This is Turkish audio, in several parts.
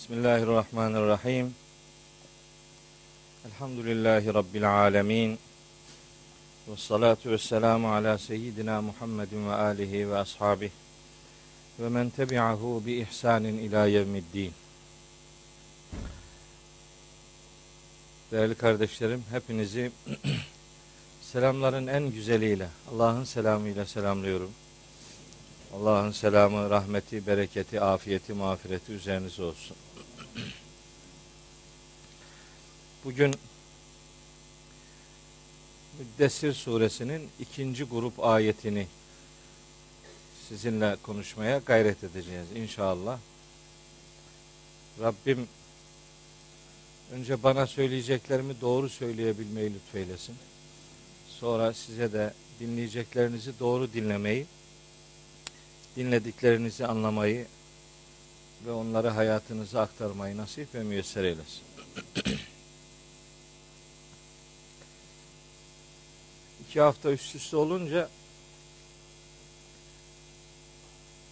Bismillahirrahmanirrahim. Elhamdülillahi Rabbil alemin. Ve salatu ve selamu ala seyyidina Muhammedin ve alihi ve ashabihi ve men tebi'ahu bi ihsanin ila yevmiddin. Değerli kardeşlerim, hepinizi selamların en güzeliyle, Allah'ın selamıyla selamlıyorum. Allah'ın selamı, rahmeti, bereketi, afiyeti, mağfireti üzerinize olsun. Bugün Müddessir suresinin ikinci grup ayetini sizinle konuşmaya gayret edeceğiz inşallah. Rabbim önce bana söyleyeceklerimi doğru söyleyebilmeyi lütfeylesin. Sonra size de dinleyeceklerinizi doğru dinlemeyi, dinlediklerinizi anlamayı ve onları hayatınıza aktarmayı nasip ve müyesser eylesin. İki hafta üst üste olunca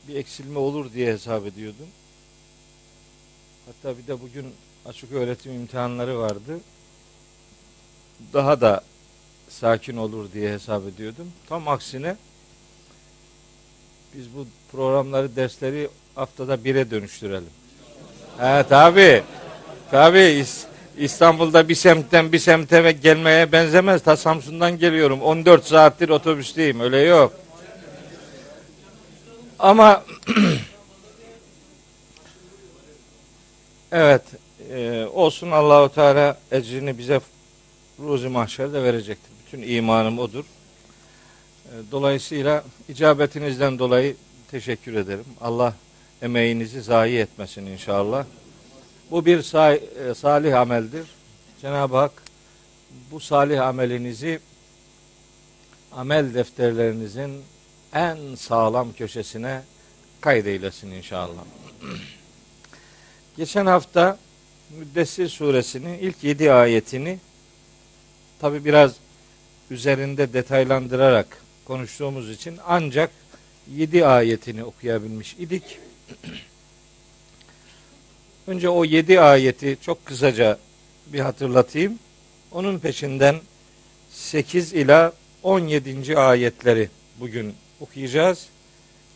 bir eksilme olur diye hesap ediyordum. Hatta bir de bugün açık öğretim imtihanları vardı. Daha da sakin olur diye hesap ediyordum. Tam aksine biz bu programları, dersleri haftada bire dönüştürelim. Evet tabi. Tabi İstanbul'da bir semtten bir semte gelmeye benzemez. Ta Samsun'dan geliyorum. 14 saattir otobüsteyim. Öyle yok. Ama evet e, olsun Allahu Teala ecrini bize ruzi mahşerde verecektir. Bütün imanım odur. E, dolayısıyla icabetinizden dolayı teşekkür ederim. Allah emeğinizi zayi etmesin inşallah. Bu bir e, salih ameldir. Cenab-ı Hak bu salih amelinizi amel defterlerinizin en sağlam köşesine kaydeylesin inşallah. Geçen hafta Müddessir suresinin ilk yedi ayetini tabi biraz üzerinde detaylandırarak konuştuğumuz için ancak yedi ayetini okuyabilmiş idik. Önce o yedi ayeti çok kısaca bir hatırlatayım. Onun peşinden 8 ila 17. ayetleri bugün okuyacağız.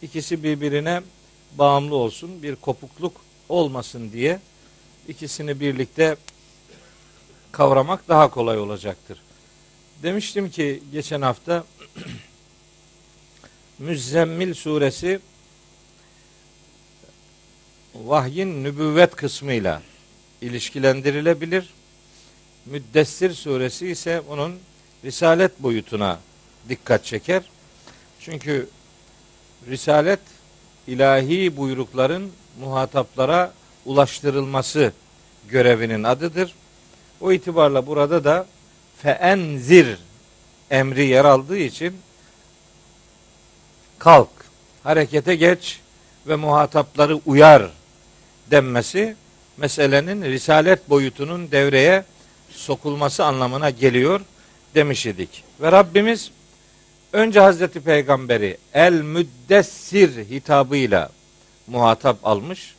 İkisi birbirine bağımlı olsun, bir kopukluk olmasın diye ikisini birlikte kavramak daha kolay olacaktır. Demiştim ki geçen hafta Müzzemmil suresi vahyin nübüvvet kısmıyla ilişkilendirilebilir. Müddessir suresi ise onun risalet boyutuna dikkat çeker. Çünkü risalet ilahi buyrukların muhataplara ulaştırılması görevinin adıdır. O itibarla burada da feenzir emri yer aldığı için kalk, harekete geç ve muhatapları uyar denmesi meselenin risalet boyutunun devreye sokulması anlamına geliyor demiş idik. Ve Rabbimiz önce Hazreti Peygamberi el müddessir hitabıyla muhatap almış.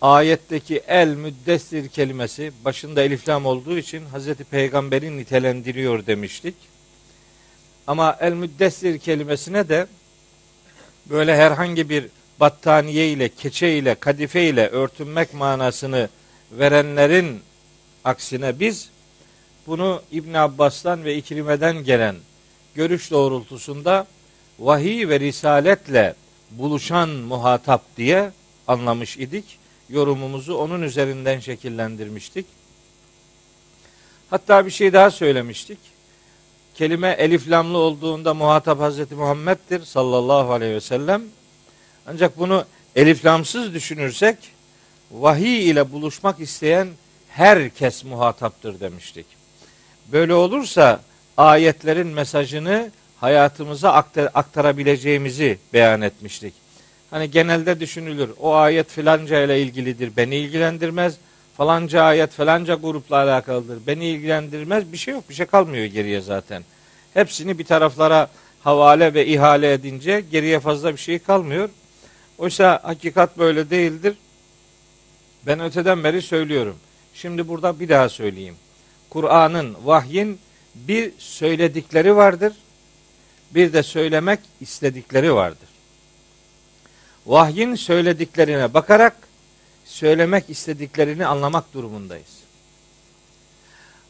Ayetteki el müddessir kelimesi başında eliflam olduğu için Hazreti Peygamber'i nitelendiriyor demiştik. Ama el müddessir kelimesine de böyle herhangi bir battaniye ile, keçe ile, kadife ile örtünmek manasını verenlerin aksine biz bunu İbn Abbas'tan ve İkrime'den gelen görüş doğrultusunda vahiy ve risaletle buluşan muhatap diye anlamış idik. Yorumumuzu onun üzerinden şekillendirmiştik. Hatta bir şey daha söylemiştik. Kelime eliflamlı olduğunda muhatap Hazreti Muhammed'dir sallallahu aleyhi ve sellem. Ancak bunu eliflamsız düşünürsek vahiy ile buluşmak isteyen herkes muhataptır demiştik. Böyle olursa ayetlerin mesajını hayatımıza aktarabileceğimizi beyan etmiştik. Hani genelde düşünülür. O ayet filanca ile ilgilidir. Beni ilgilendirmez. Falanca ayet falanca grupla alakalıdır. Beni ilgilendirmez. Bir şey yok. Bir şey kalmıyor geriye zaten. Hepsini bir taraflara havale ve ihale edince geriye fazla bir şey kalmıyor. Oysa hakikat böyle değildir. Ben öteden beri söylüyorum. Şimdi burada bir daha söyleyeyim. Kur'an'ın, vahyin bir söyledikleri vardır. Bir de söylemek istedikleri vardır. Vahyin söylediklerine bakarak söylemek istediklerini anlamak durumundayız.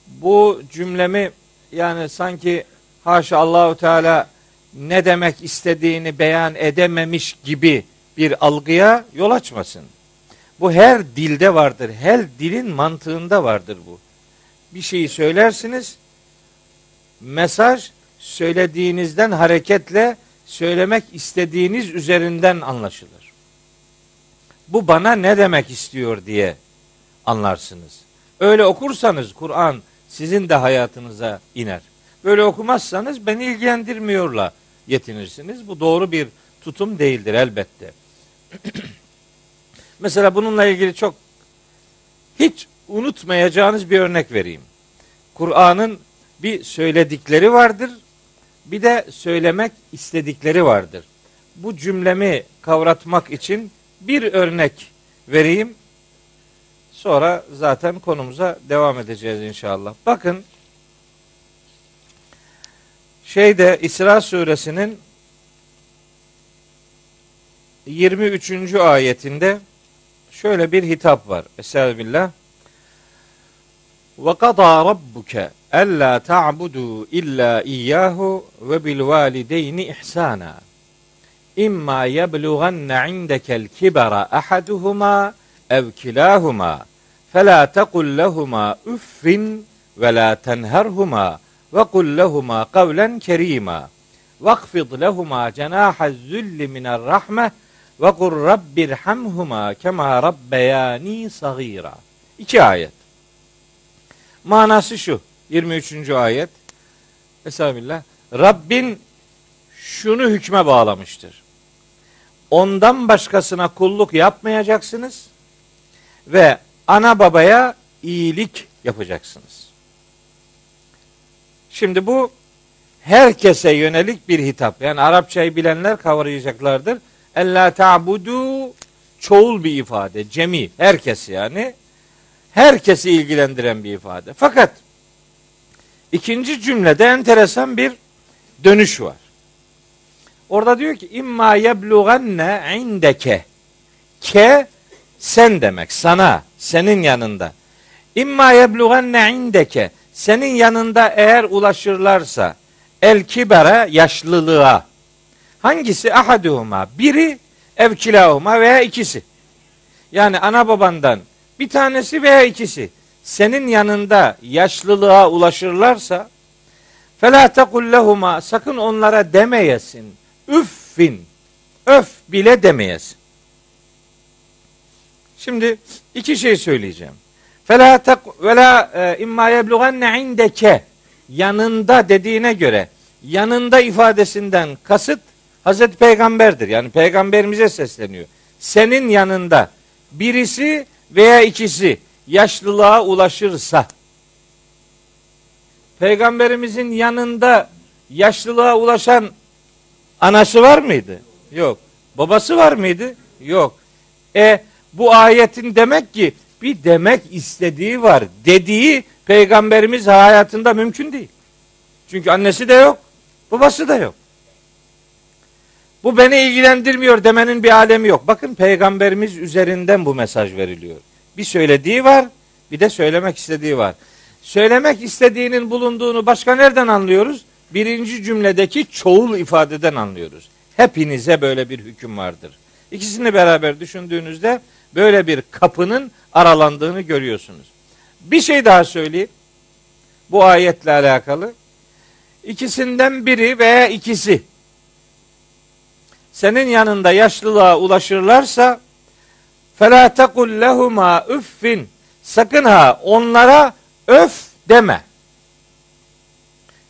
Bu cümlemi yani sanki haşa Allahu Teala ne demek istediğini beyan edememiş gibi bir algıya yol açmasın. Bu her dilde vardır. Her dilin mantığında vardır bu. Bir şeyi söylersiniz. Mesaj söylediğinizden hareketle söylemek istediğiniz üzerinden anlaşılır. Bu bana ne demek istiyor diye anlarsınız. Öyle okursanız Kur'an sizin de hayatınıza iner. Böyle okumazsanız beni ilgilendirmiyorla yetinirsiniz. Bu doğru bir tutum değildir elbette. Mesela bununla ilgili çok hiç unutmayacağınız bir örnek vereyim. Kur'an'ın bir söyledikleri vardır, bir de söylemek istedikleri vardır. Bu cümlemi kavratmak için bir örnek vereyim. Sonra zaten konumuza devam edeceğiz inşallah. Bakın şeyde İsra suresinin 23. ayetinde şöyle bir hitap var. Estağfirullah. Ve qada rabbuke alla ta'budu illa iyyahu ve bil valideyni ihsana. İmma yeblughanne indekel kibara ahaduhuma ev kilahuma fela tekul lehuma üffin ve la tenherhuma ve kul lehuma kavlen kerima vakfid lehuma cenahaz zülli minel rahme ve kur rabbirhamhuma kema rabbeyani sagira. İki ayet. Manası şu. 23. ayet. Estağfirullah. Rabbin şunu hükme bağlamıştır. Ondan başkasına kulluk yapmayacaksınız ve ana babaya iyilik yapacaksınız. Şimdi bu herkese yönelik bir hitap. Yani Arapçayı bilenler kavrayacaklardır. Ella ta'budu çoğul bir ifade. Cemi. Herkes yani. Herkesi ilgilendiren bir ifade. Fakat ikinci cümlede enteresan bir dönüş var. Orada diyor ki imma yeblugenne indeke. Ke sen demek sana senin yanında. İmma yeblugenne indeke. Senin yanında eğer ulaşırlarsa el kibere yaşlılığa. Hangisi? Ahaduhuma. Biri evkilahuma veya ikisi. Yani ana babandan bir tanesi veya ikisi. Senin yanında yaşlılığa ulaşırlarsa fela tekul lehuma. Sakın onlara demeyesin. Üffin. Öf bile demeyesin. Şimdi iki şey söyleyeceğim. Fela tak ve la e, imma yeblugenne indeke yanında dediğine göre yanında ifadesinden kasıt Hazreti Peygamberdir. Yani peygamberimize sesleniyor. Senin yanında birisi veya ikisi yaşlılığa ulaşırsa peygamberimizin yanında yaşlılığa ulaşan anası var mıydı? Yok. Babası var mıydı? Yok. E bu ayetin demek ki bir demek istediği var. Dediği peygamberimiz hayatında mümkün değil. Çünkü annesi de yok, babası da yok. Bu beni ilgilendirmiyor demenin bir alemi yok. Bakın peygamberimiz üzerinden bu mesaj veriliyor. Bir söylediği var, bir de söylemek istediği var. Söylemek istediğinin bulunduğunu başka nereden anlıyoruz? Birinci cümledeki çoğul ifadeden anlıyoruz. Hepinize böyle bir hüküm vardır. İkisini beraber düşündüğünüzde böyle bir kapının aralandığını görüyorsunuz. Bir şey daha söyleyeyim. Bu ayetle alakalı. İkisinden biri veya ikisi senin yanında yaşlılığa ulaşırlarsa فَلَا تَقُلْ لَهُمَا üffin Sakın ha onlara öf deme.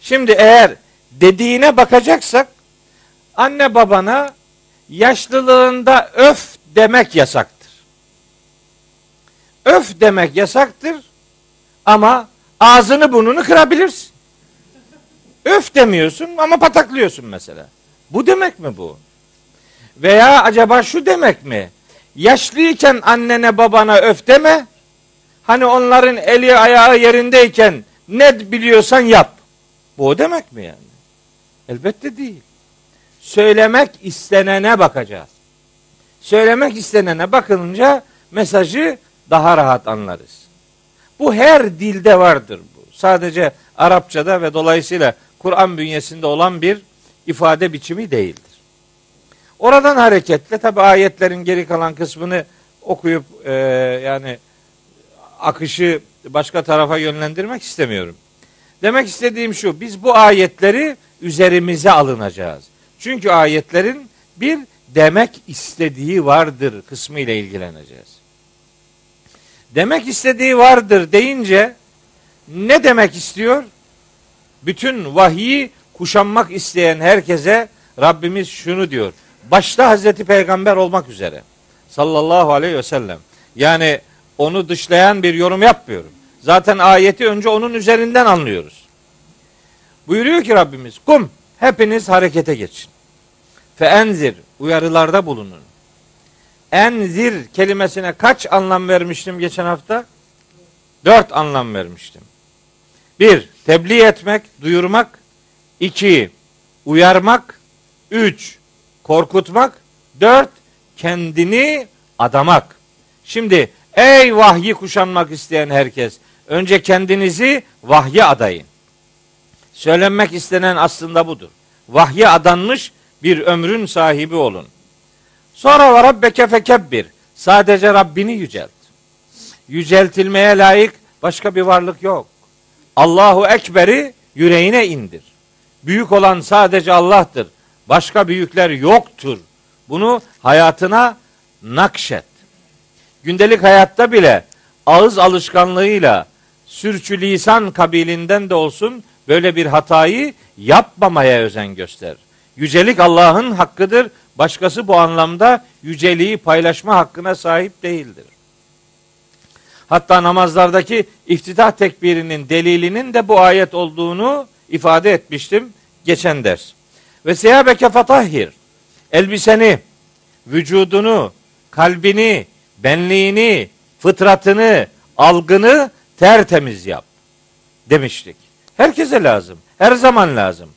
Şimdi eğer dediğine bakacaksak anne babana yaşlılığında öf demek yasaktır. Öf demek yasaktır ama ağzını burnunu kırabilirsin. Öf demiyorsun ama pataklıyorsun mesela. Bu demek mi bu? Veya acaba şu demek mi? yaşlıyken annene babana öf deme. Hani onların eli ayağı yerindeyken ne biliyorsan yap. Bu o demek mi yani? Elbette değil. Söylemek istenene bakacağız. Söylemek istenene bakılınca mesajı daha rahat anlarız. Bu her dilde vardır bu. Sadece Arapçada ve dolayısıyla Kur'an bünyesinde olan bir ifade biçimi değildir. Oradan hareketle tabi ayetlerin geri kalan kısmını okuyup e, yani akışı başka tarafa yönlendirmek istemiyorum. Demek istediğim şu, biz bu ayetleri üzerimize alınacağız. Çünkü ayetlerin bir demek istediği vardır kısmı ile ilgileneceğiz. Demek istediği vardır deyince ne demek istiyor? Bütün vahiyi kuşanmak isteyen herkese Rabbimiz şunu diyor. Başta Hazreti Peygamber olmak üzere sallallahu aleyhi ve sellem. Yani onu dışlayan bir yorum yapmıyorum. Zaten ayeti önce onun üzerinden anlıyoruz. Buyuruyor ki Rabbimiz kum hepiniz harekete geçin. Fe enzir uyarılarda bulunun. Enzir kelimesine kaç anlam vermiştim geçen hafta? Dört anlam vermiştim. Bir, tebliğ etmek, duyurmak. iki uyarmak. Üç, korkutmak. Dört, kendini adamak. Şimdi ey vahyi kuşanmak isteyen herkes, önce kendinizi vahye adayın. Söylenmek istenen aslında budur. Vahye adanmış bir ömrün sahibi olun. Sonra ve rabbeke fekebbir. Sadece Rabbini yücelt. Yüceltilmeye layık başka bir varlık yok. Allahu Ekber'i yüreğine indir. Büyük olan sadece Allah'tır. Başka büyükler yoktur. Bunu hayatına nakşet. Gündelik hayatta bile ağız alışkanlığıyla sürçülisan kabilinden de olsun böyle bir hatayı yapmamaya özen göster. Yücelik Allah'ın hakkıdır. Başkası bu anlamda yüceliği paylaşma hakkına sahip değildir. Hatta namazlardaki iftitah tekbirinin delilinin de bu ayet olduğunu ifade etmiştim geçen ders. Ve seyabeke fatahhir. Elbiseni, vücudunu, kalbini, benliğini, fıtratını, algını tertemiz yap demiştik. Herkese lazım. Her zaman lazım.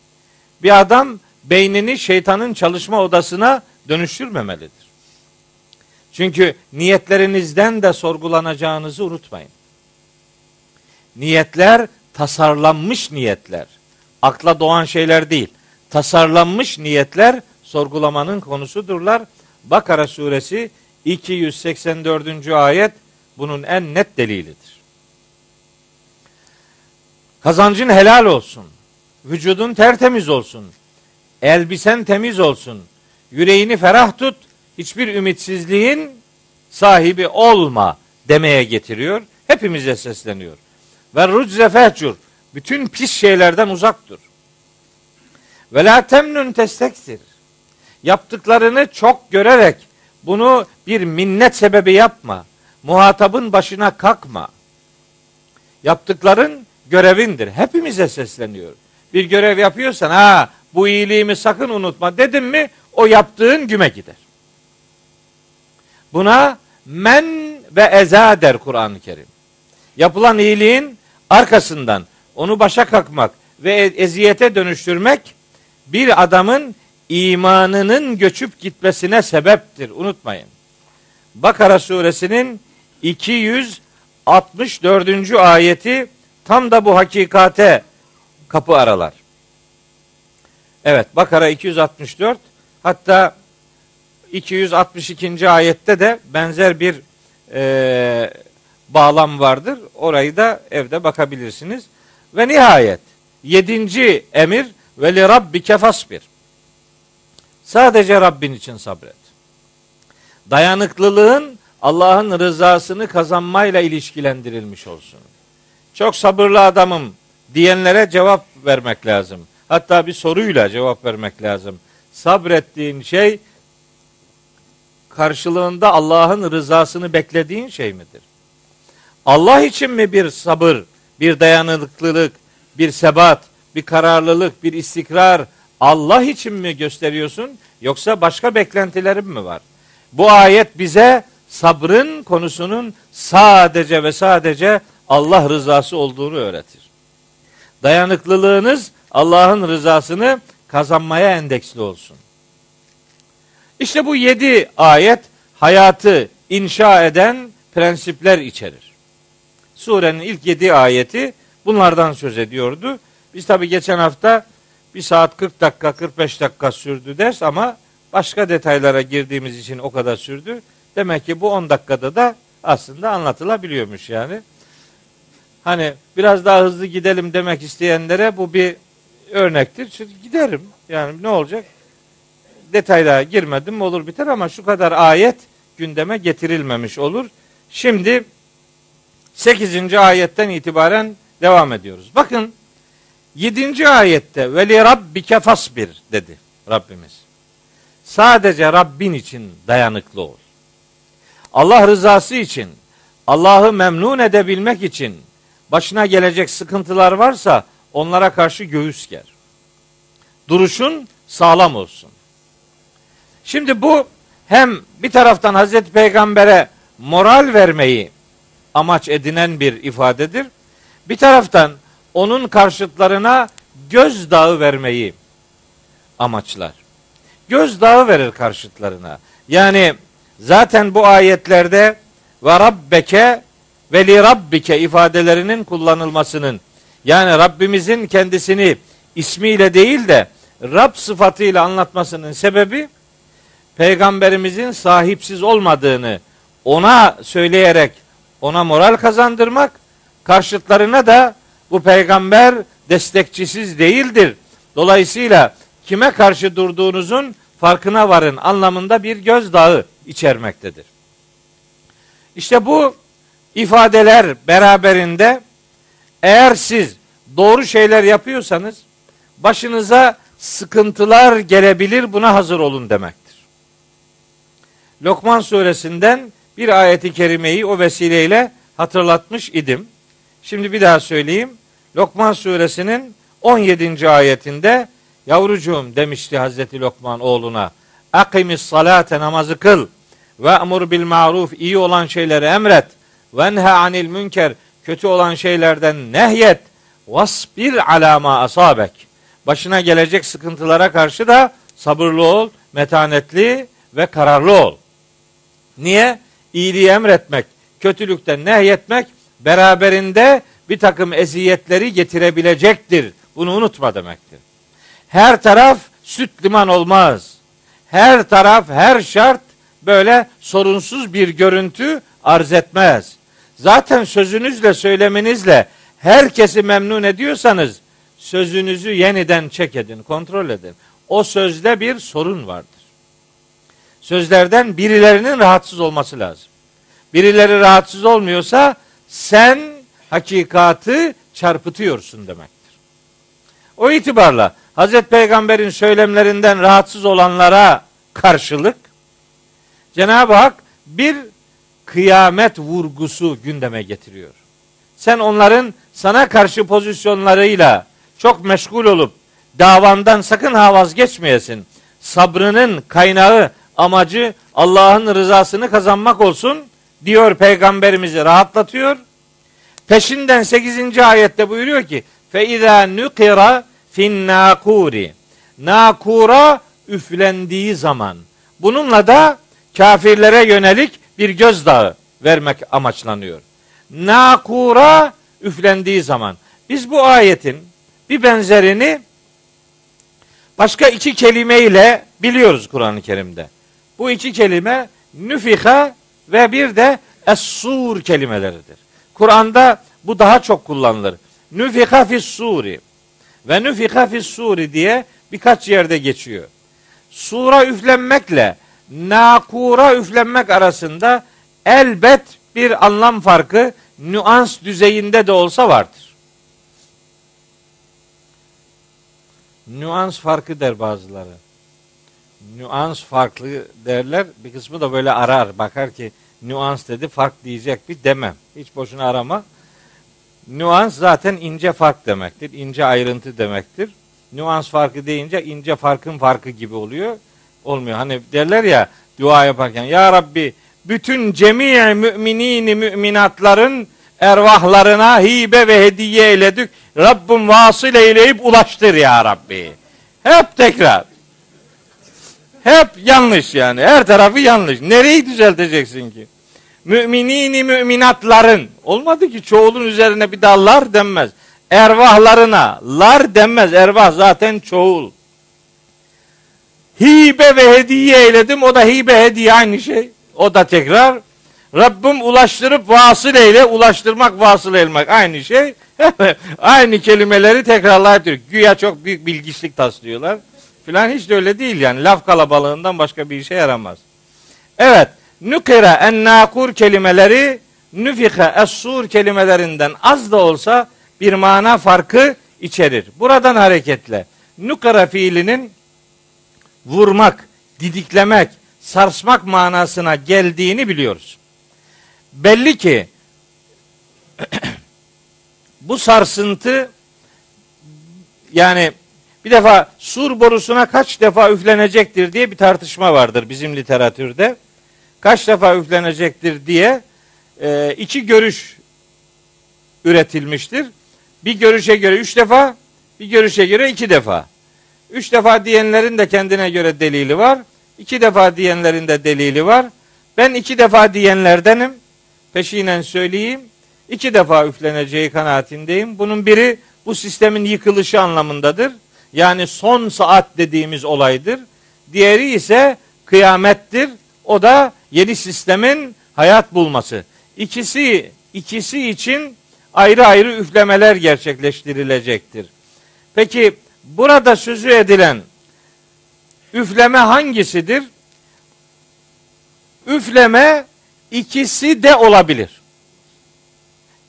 Bir adam beynini şeytanın çalışma odasına dönüştürmemelidir. Çünkü niyetlerinizden de sorgulanacağınızı unutmayın. Niyetler tasarlanmış niyetler. Akla doğan şeyler değil. Tasarlanmış niyetler sorgulamanın konusudurlar. Bakara suresi 284. ayet bunun en net delilidir. Kazancın helal olsun. Vücudun tertemiz olsun. Elbisen temiz olsun. Yüreğini ferah tut. Hiçbir ümitsizliğin sahibi olma demeye getiriyor. Hepimize sesleniyor. Ve rucze fehcur. Bütün pis şeylerden uzak dur. Ve la temnun testeksir. Yaptıklarını çok görerek bunu bir minnet sebebi yapma. Muhatabın başına kalkma. Yaptıkların görevindir. Hepimize sesleniyor. Bir görev yapıyorsan ha bu iyiliğimi sakın unutma dedim mi o yaptığın güme gider. Buna men ve eza der Kur'an-ı Kerim. Yapılan iyiliğin arkasından onu başa kalkmak ve eziyete dönüştürmek bir adamın imanının göçüp gitmesine sebeptir. Unutmayın. Bakara suresinin 264. ayeti tam da bu hakikate kapı aralar. Evet Bakara 264 hatta 262. ayette de benzer bir e, bağlam vardır. Orayı da evde bakabilirsiniz. Ve nihayet yedinci emir ve li rabbike fasbir. Sadece Rabbin için sabret. Dayanıklılığın Allah'ın rızasını kazanmayla ilişkilendirilmiş olsun. Çok sabırlı adamım diyenlere cevap vermek lazım. Hatta bir soruyla cevap vermek lazım. Sabrettiğin şey karşılığında Allah'ın rızasını beklediğin şey midir? Allah için mi bir sabır, bir dayanıklılık, bir sebat, bir kararlılık, bir istikrar Allah için mi gösteriyorsun yoksa başka beklentilerin mi var? Bu ayet bize sabrın konusunun sadece ve sadece Allah rızası olduğunu öğretir. Dayanıklılığınız Allah'ın rızasını kazanmaya endeksli olsun. İşte bu yedi ayet hayatı inşa eden prensipler içerir. Surenin ilk yedi ayeti bunlardan söz ediyordu. Biz tabi geçen hafta bir saat 40 dakika 45 dakika sürdü ders ama başka detaylara girdiğimiz için o kadar sürdü. Demek ki bu 10 dakikada da aslında anlatılabiliyormuş yani. Hani biraz daha hızlı gidelim demek isteyenlere bu bir örnektir. Çünkü giderim. Yani ne olacak? Detaylara girmedim olur biter ama şu kadar ayet gündeme getirilmemiş olur. Şimdi 8. ayetten itibaren devam ediyoruz. Bakın 7. ayette ve li rabbike fasbir dedi Rabbimiz. Sadece Rabbin için dayanıklı ol. Allah rızası için, Allah'ı memnun edebilmek için başına gelecek sıkıntılar varsa onlara karşı göğüs ger. Duruşun sağlam olsun. Şimdi bu hem bir taraftan Hazreti Peygamber'e moral vermeyi amaç edinen bir ifadedir. Bir taraftan onun karşıtlarına gözdağı vermeyi amaçlar. Gözdağı verir karşıtlarına. Yani zaten bu ayetlerde ve rabbeke ve li rabbike ifadelerinin kullanılmasının yani Rabbimizin kendisini ismiyle değil de Rab sıfatıyla anlatmasının sebebi peygamberimizin sahipsiz olmadığını ona söyleyerek ona moral kazandırmak, karşıtlarına da bu peygamber destekçisiz değildir. Dolayısıyla kime karşı durduğunuzun farkına varın anlamında bir gözdağı içermektedir. İşte bu ifadeler beraberinde eğer siz doğru şeyler yapıyorsanız başınıza sıkıntılar gelebilir buna hazır olun demektir. Lokman suresinden bir ayeti kerimeyi o vesileyle hatırlatmış idim. Şimdi bir daha söyleyeyim. Lokman suresinin 17. ayetinde yavrucuğum demişti Hazreti Lokman oğluna. Akimis salate namazı kıl ve emur bil maruf iyi olan şeyleri emret ve nha anil münker kötü olan şeylerden nehyet vasbir alama asabek başına gelecek sıkıntılara karşı da sabırlı ol, metanetli ve kararlı ol. Niye? İyiliği emretmek, kötülükten nehyetmek beraberinde bir takım eziyetleri getirebilecektir. Bunu unutma demektir. Her taraf süt liman olmaz. Her taraf, her şart böyle sorunsuz bir görüntü arz etmez. Zaten sözünüzle, söylemenizle herkesi memnun ediyorsanız sözünüzü yeniden çek edin, kontrol edin. O sözde bir sorun vardır. Sözlerden birilerinin rahatsız olması lazım. Birileri rahatsız olmuyorsa sen hakikatı çarpıtıyorsun demektir. O itibarla Hazreti Peygamber'in söylemlerinden rahatsız olanlara karşılık Cenab-ı Hak bir kıyamet vurgusu gündeme getiriyor. Sen onların sana karşı pozisyonlarıyla çok meşgul olup davandan sakın ha vazgeçmeyesin. Sabrının kaynağı, amacı Allah'ın rızasını kazanmak olsun diyor peygamberimizi rahatlatıyor. Peşinden 8. ayette buyuruyor ki fe izâ nukira fin nakuri. Nakura üflendiği zaman. Bununla da kafirlere yönelik bir gözdağı vermek amaçlanıyor. Nakura üflendiği zaman. Biz bu ayetin bir benzerini başka iki kelime ile biliyoruz Kur'an-ı Kerim'de. Bu iki kelime nüfiha ve bir de es-sur kelimeleridir. Kur'an'da bu daha çok kullanılır. Nüfiha fis suri ve nüfiha fis suri diye birkaç yerde geçiyor. Sura üflenmekle nakura üflenmek arasında elbet bir anlam farkı nüans düzeyinde de olsa vardır. Nüans farkı der bazıları. Nüans farklı derler. Bir kısmı da böyle arar. Bakar ki nüans dedi fark diyecek bir demem. Hiç boşuna arama. Nüans zaten ince fark demektir. ince ayrıntı demektir. Nüans farkı deyince ince farkın farkı gibi oluyor. Olmuyor. Hani derler ya Dua yaparken ya Rabbi bütün cemi müminini müminatların ervahlarına hibe ve hediye eyledik. Rabbim vasıl eyleyip ulaştır ya Rabbi. Hep tekrar. Hep yanlış yani. Her tarafı yanlış. Nereyi düzelteceksin ki? Müminini müminatların. Olmadı ki çoğulun üzerine bir daha lar denmez. Ervahlarına lar denmez. Ervah zaten çoğul. Hibe ve hediye eyledim. O da hibe hediye aynı şey. O da tekrar. Rabbim ulaştırıp vasıl eyle. Ulaştırmak vasıl elmek aynı şey. aynı kelimeleri tekrarlayıp Güya çok büyük bilgiçlik taslıyorlar. Filan hiç de öyle değil yani. Laf kalabalığından başka bir işe yaramaz. Evet. Nükire en nakur kelimeleri nüfike es-sur kelimelerinden az da olsa bir mana farkı içerir. Buradan hareketle nukara fiilinin vurmak, didiklemek, sarsmak manasına geldiğini biliyoruz. Belli ki bu sarsıntı yani bir defa sur borusuna kaç defa üflenecektir diye bir tartışma vardır bizim literatürde. Kaç defa üflenecektir diye e, iki görüş üretilmiştir. Bir görüşe göre üç defa, bir görüşe göre iki defa. Üç defa diyenlerin de kendine göre delili var. İki defa diyenlerin de delili var. Ben iki defa diyenlerdenim. Peşinen söyleyeyim. İki defa üfleneceği kanaatindeyim. Bunun biri bu sistemin yıkılışı anlamındadır. Yani son saat dediğimiz olaydır. Diğeri ise kıyamettir. O da yeni sistemin hayat bulması. İkisi ikisi için ayrı ayrı üflemeler gerçekleştirilecektir. Peki burada sözü edilen üfleme hangisidir? Üfleme ikisi de olabilir.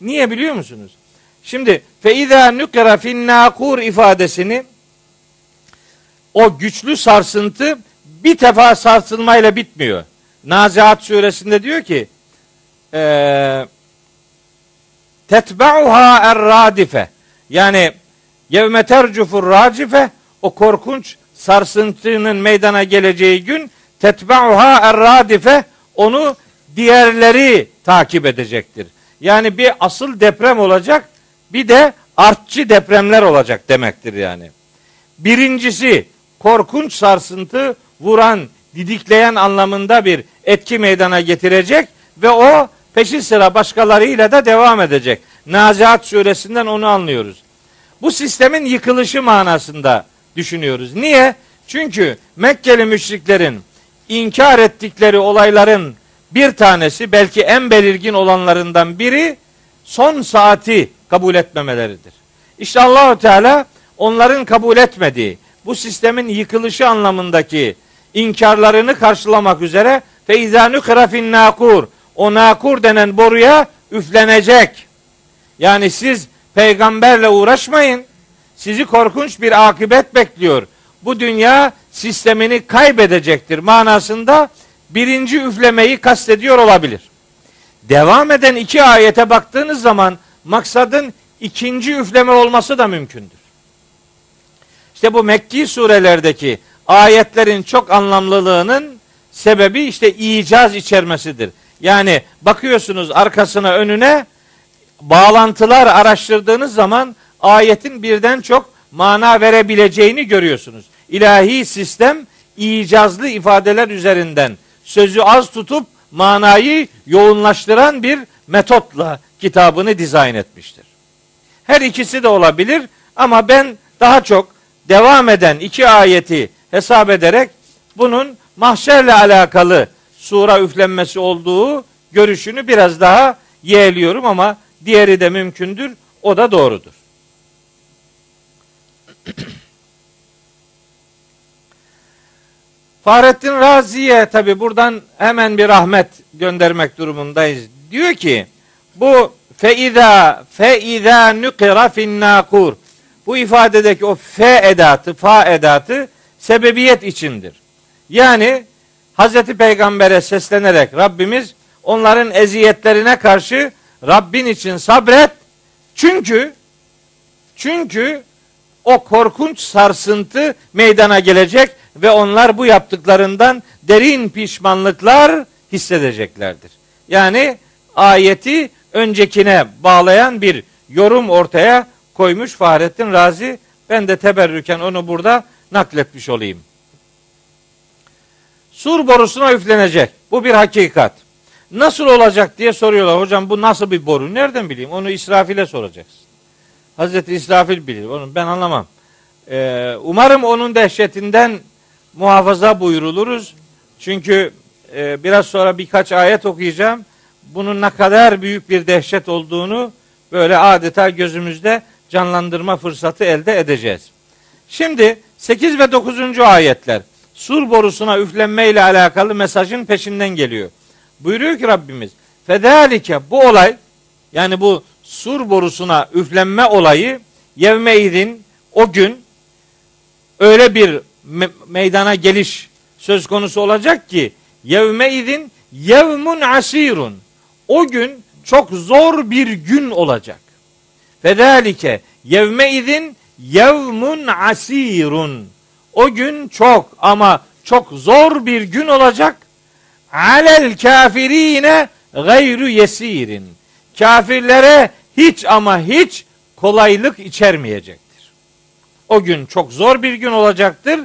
Niye biliyor musunuz? Şimdi feiza nukra fin nakur ifadesini o güçlü sarsıntı bir defa sarsılmayla bitmiyor. Nazihat suresinde diyor ki tetba'uha er-radife. Yani yevme tercufur racife o korkunç sarsıntının meydana geleceği gün tetba'uha er-radife onu diğerleri takip edecektir. Yani bir asıl deprem olacak, bir de artçı depremler olacak demektir yani. Birincisi korkunç sarsıntı vuran, didikleyen anlamında bir etki meydana getirecek ve o peşi sıra başkalarıyla da devam edecek. Nazihat suresinden onu anlıyoruz. Bu sistemin yıkılışı manasında düşünüyoruz. Niye? Çünkü Mekkeli müşriklerin inkar ettikleri olayların bir tanesi belki en belirgin olanlarından biri son saati kabul etmemeleridir. İşte Allahu Teala onların kabul etmediği bu sistemin yıkılışı anlamındaki inkarlarını karşılamak üzere feiza nukra fin nakur o nakur denen boruya üflenecek. Yani siz peygamberle uğraşmayın. Sizi korkunç bir akıbet bekliyor. Bu dünya sistemini kaybedecektir manasında birinci üflemeyi kastediyor olabilir. Devam eden iki ayete baktığınız zaman maksadın ikinci üfleme olması da mümkündür. İşte bu Mekki surelerdeki ayetlerin çok anlamlılığının sebebi işte icaz içermesidir. Yani bakıyorsunuz arkasına önüne bağlantılar araştırdığınız zaman ayetin birden çok mana verebileceğini görüyorsunuz. İlahi sistem icazlı ifadeler üzerinden sözü az tutup manayı yoğunlaştıran bir metotla kitabını dizayn etmiştir. Her ikisi de olabilir ama ben daha çok devam eden iki ayeti hesap ederek bunun mahşerle alakalı sura üflenmesi olduğu görüşünü biraz daha yeğliyorum ama diğeri de mümkündür. O da doğrudur. Fahrettin Razi'ye tabi buradan hemen bir rahmet göndermek durumundayız. Diyor ki bu feiza feiza nukira fin nakur bu ifadedeki o fe edatı, fa edatı sebebiyet içindir. Yani Hazreti Peygamber'e seslenerek Rabbimiz onların eziyetlerine karşı Rabbin için sabret. Çünkü çünkü o korkunç sarsıntı meydana gelecek. ve onlar bu yaptıklarından derin pişmanlıklar hissedeceklerdir. Yani ayeti öncekine bağlayan bir yorum ortaya koymuş Fahrettin Razi. Ben de teberrüken onu burada nakletmiş olayım. Sur borusuna üflenecek. Bu bir hakikat. Nasıl olacak diye soruyorlar. Hocam bu nasıl bir boru? Nereden bileyim? Onu İsrafil'e soracaksın. Hazreti İsrafil bilir. Onu ben anlamam. Ee, umarım onun dehşetinden muhafaza buyuruluruz. Çünkü e, biraz sonra birkaç ayet okuyacağım. Bunun ne kadar büyük bir dehşet olduğunu böyle adeta gözümüzde canlandırma fırsatı elde edeceğiz. Şimdi 8 ve 9. ayetler sur borusuna üflenme ile alakalı mesajın peşinden geliyor. Buyuruyor ki Rabbimiz Fedalike bu olay yani bu sur borusuna üflenme olayı yevmeydin o gün öyle bir me- meydana geliş söz konusu olacak ki yevmeydin yevmun asirun o gün çok zor bir gün olacak. Fedalike yevmeydin yevmun asirun o gün çok ama çok zor bir gün olacak. Alel kafirine gayru yesirin. Kafirlere hiç ama hiç kolaylık içermeyecektir. O gün çok zor bir gün olacaktır.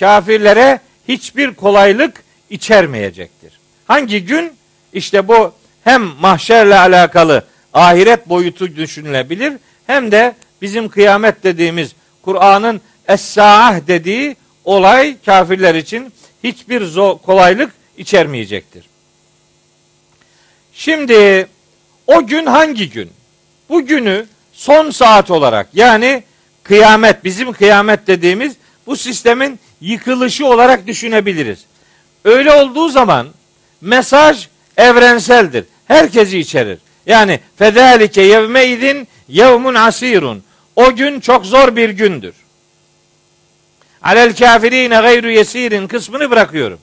Kafirlere hiçbir kolaylık içermeyecektir. Hangi gün? İşte bu hem mahşerle alakalı ahiret boyutu düşünülebilir hem de bizim kıyamet dediğimiz Kur'an'ın Es-Sa'ah dediği olay kafirler için hiçbir zor, kolaylık içermeyecektir. Şimdi o gün hangi gün? Bu günü son saat olarak yani kıyamet bizim kıyamet dediğimiz bu sistemin yıkılışı olarak düşünebiliriz. Öyle olduğu zaman mesaj evrenseldir. Herkesi içerir. Yani fedalike yevme idin yevmun asirun. O gün çok zor bir gündür. Alel kafirine gayru yesirin kısmını bırakıyorum.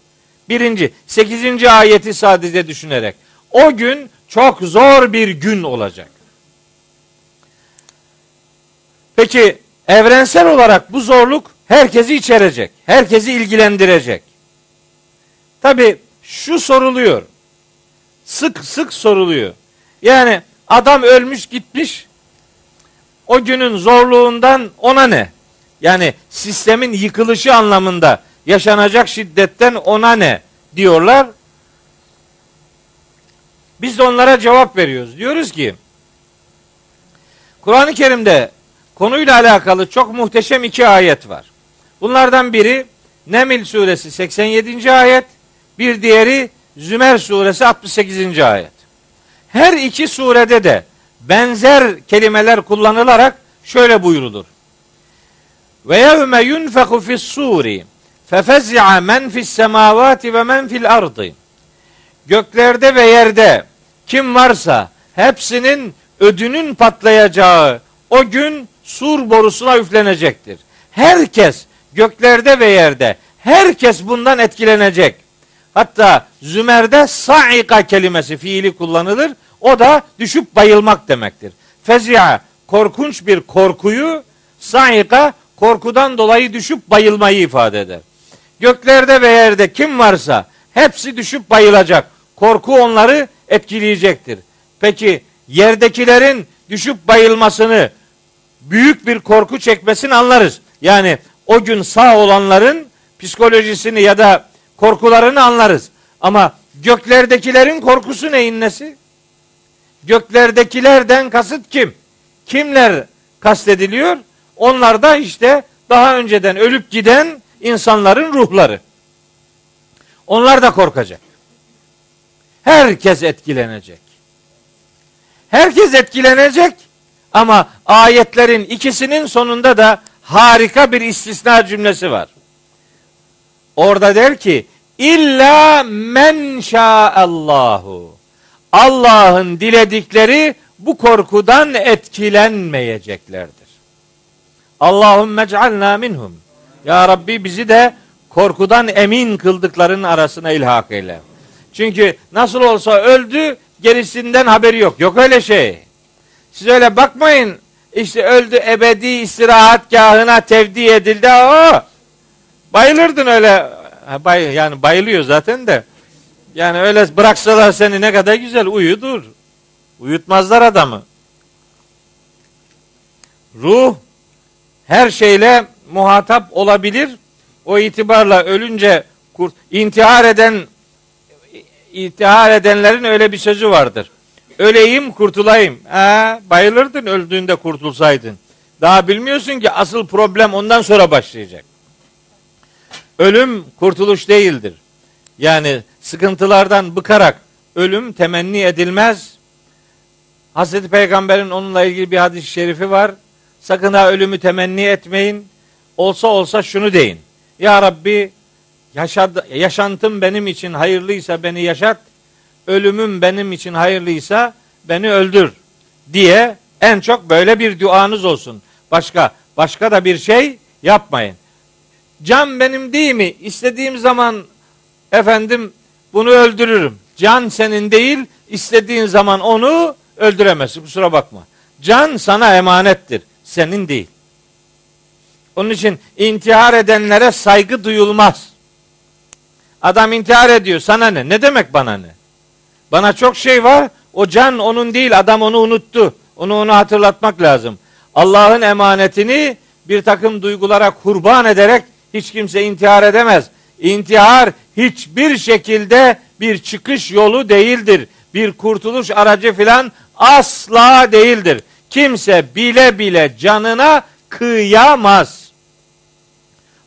Birinci, sekizinci ayeti sadece düşünerek. O gün çok zor bir gün olacak. Peki evrensel olarak bu zorluk herkesi içerecek. Herkesi ilgilendirecek. Tabi şu soruluyor. Sık sık soruluyor. Yani adam ölmüş gitmiş. O günün zorluğundan ona ne? Yani sistemin yıkılışı anlamında yaşanacak şiddetten ona ne diyorlar. Biz de onlara cevap veriyoruz. Diyoruz ki Kur'an-ı Kerim'de konuyla alakalı çok muhteşem iki ayet var. Bunlardan biri Nemil suresi 87. ayet, bir diğeri Zümer suresi 68. ayet. Her iki surede de benzer kelimeler kullanılarak şöyle buyurulur. Ve yevme yunfeku fis suri fefez'a men fis semavati ve men fil ardı. Göklerde ve yerde kim varsa hepsinin ödünün patlayacağı o gün sur borusuna üflenecektir. Herkes göklerde ve yerde herkes bundan etkilenecek. Hatta Zümer'de sa'ika kelimesi fiili kullanılır. O da düşüp bayılmak demektir. Fezia korkunç bir korkuyu, sa'ika korkudan dolayı düşüp bayılmayı ifade eder. Göklerde ve yerde kim varsa hepsi düşüp bayılacak. Korku onları etkileyecektir. Peki yerdekilerin düşüp bayılmasını büyük bir korku çekmesini anlarız. Yani o gün sağ olanların psikolojisini ya da korkularını anlarız. Ama göklerdekilerin korkusu neyin nesi? Göklerdekilerden kasıt kim? Kimler kastediliyor? Onlar da işte daha önceden ölüp giden insanların ruhları. Onlar da korkacak. Herkes etkilenecek. Herkes etkilenecek ama ayetlerin ikisinin sonunda da harika bir istisna cümlesi var. Orada der ki illa men Allahu. Allah'ın diledikleri bu korkudan etkilenmeyeceklerdir. Allahümme cealna minhum. Ya Rabbi bizi de korkudan emin kıldıkların arasına ilhak eyle. Çünkü nasıl olsa öldü gerisinden haberi yok. Yok öyle şey. Siz öyle bakmayın. İşte öldü ebedi istirahatgahına tevdi edildi. O Bayılırdın öyle bay, yani bayılıyor zaten de. Yani öyle bıraksalar seni ne kadar güzel uyudur. Uyutmazlar adamı. Ruh her şeyle muhatap olabilir. O itibarla ölünce kurt, intihar eden intihar edenlerin öyle bir sözü vardır. Öleyim kurtulayım. Ha, bayılırdın öldüğünde kurtulsaydın. Daha bilmiyorsun ki asıl problem ondan sonra başlayacak. Ölüm kurtuluş değildir. Yani sıkıntılardan bıkarak ölüm temenni edilmez. Hazreti Peygamber'in onunla ilgili bir hadis-i şerifi var. Sakın ha ölümü temenni etmeyin. Olsa olsa şunu deyin. Ya Rabbi yaşadı, yaşantım benim için hayırlıysa beni yaşat. Ölümüm benim için hayırlıysa beni öldür diye en çok böyle bir duanız olsun. Başka başka da bir şey yapmayın. Can benim değil mi? İstediğim zaman efendim bunu öldürürüm. Can senin değil, istediğin zaman onu öldüremezsin. Kusura bakma. Can sana emanettir, senin değil. Onun için intihar edenlere saygı duyulmaz. Adam intihar ediyor. Sana ne? Ne demek bana ne? Bana çok şey var. O can onun değil. Adam onu unuttu. Onu onu hatırlatmak lazım. Allah'ın emanetini bir takım duygulara kurban ederek hiç kimse intihar edemez. İntihar hiçbir şekilde bir çıkış yolu değildir. Bir kurtuluş aracı filan asla değildir. Kimse bile bile canına kıyamaz.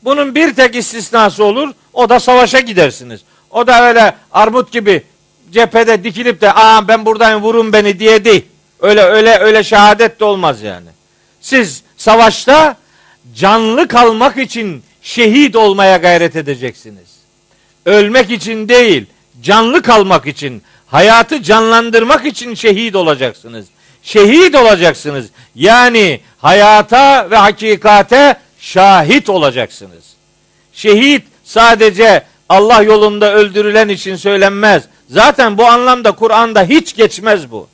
Bunun bir tek istisnası olur. O da savaşa gidersiniz. O da öyle armut gibi cephede dikilip de aa ben buradayım vurun beni diye değil. Öyle öyle öyle şehadet de olmaz yani. Siz savaşta canlı kalmak için şehit olmaya gayret edeceksiniz. Ölmek için değil, canlı kalmak için, hayatı canlandırmak için şehit olacaksınız. Şehit olacaksınız. Yani hayata ve hakikate şahit olacaksınız. Şehit sadece Allah yolunda öldürülen için söylenmez. Zaten bu anlamda Kur'an'da hiç geçmez bu.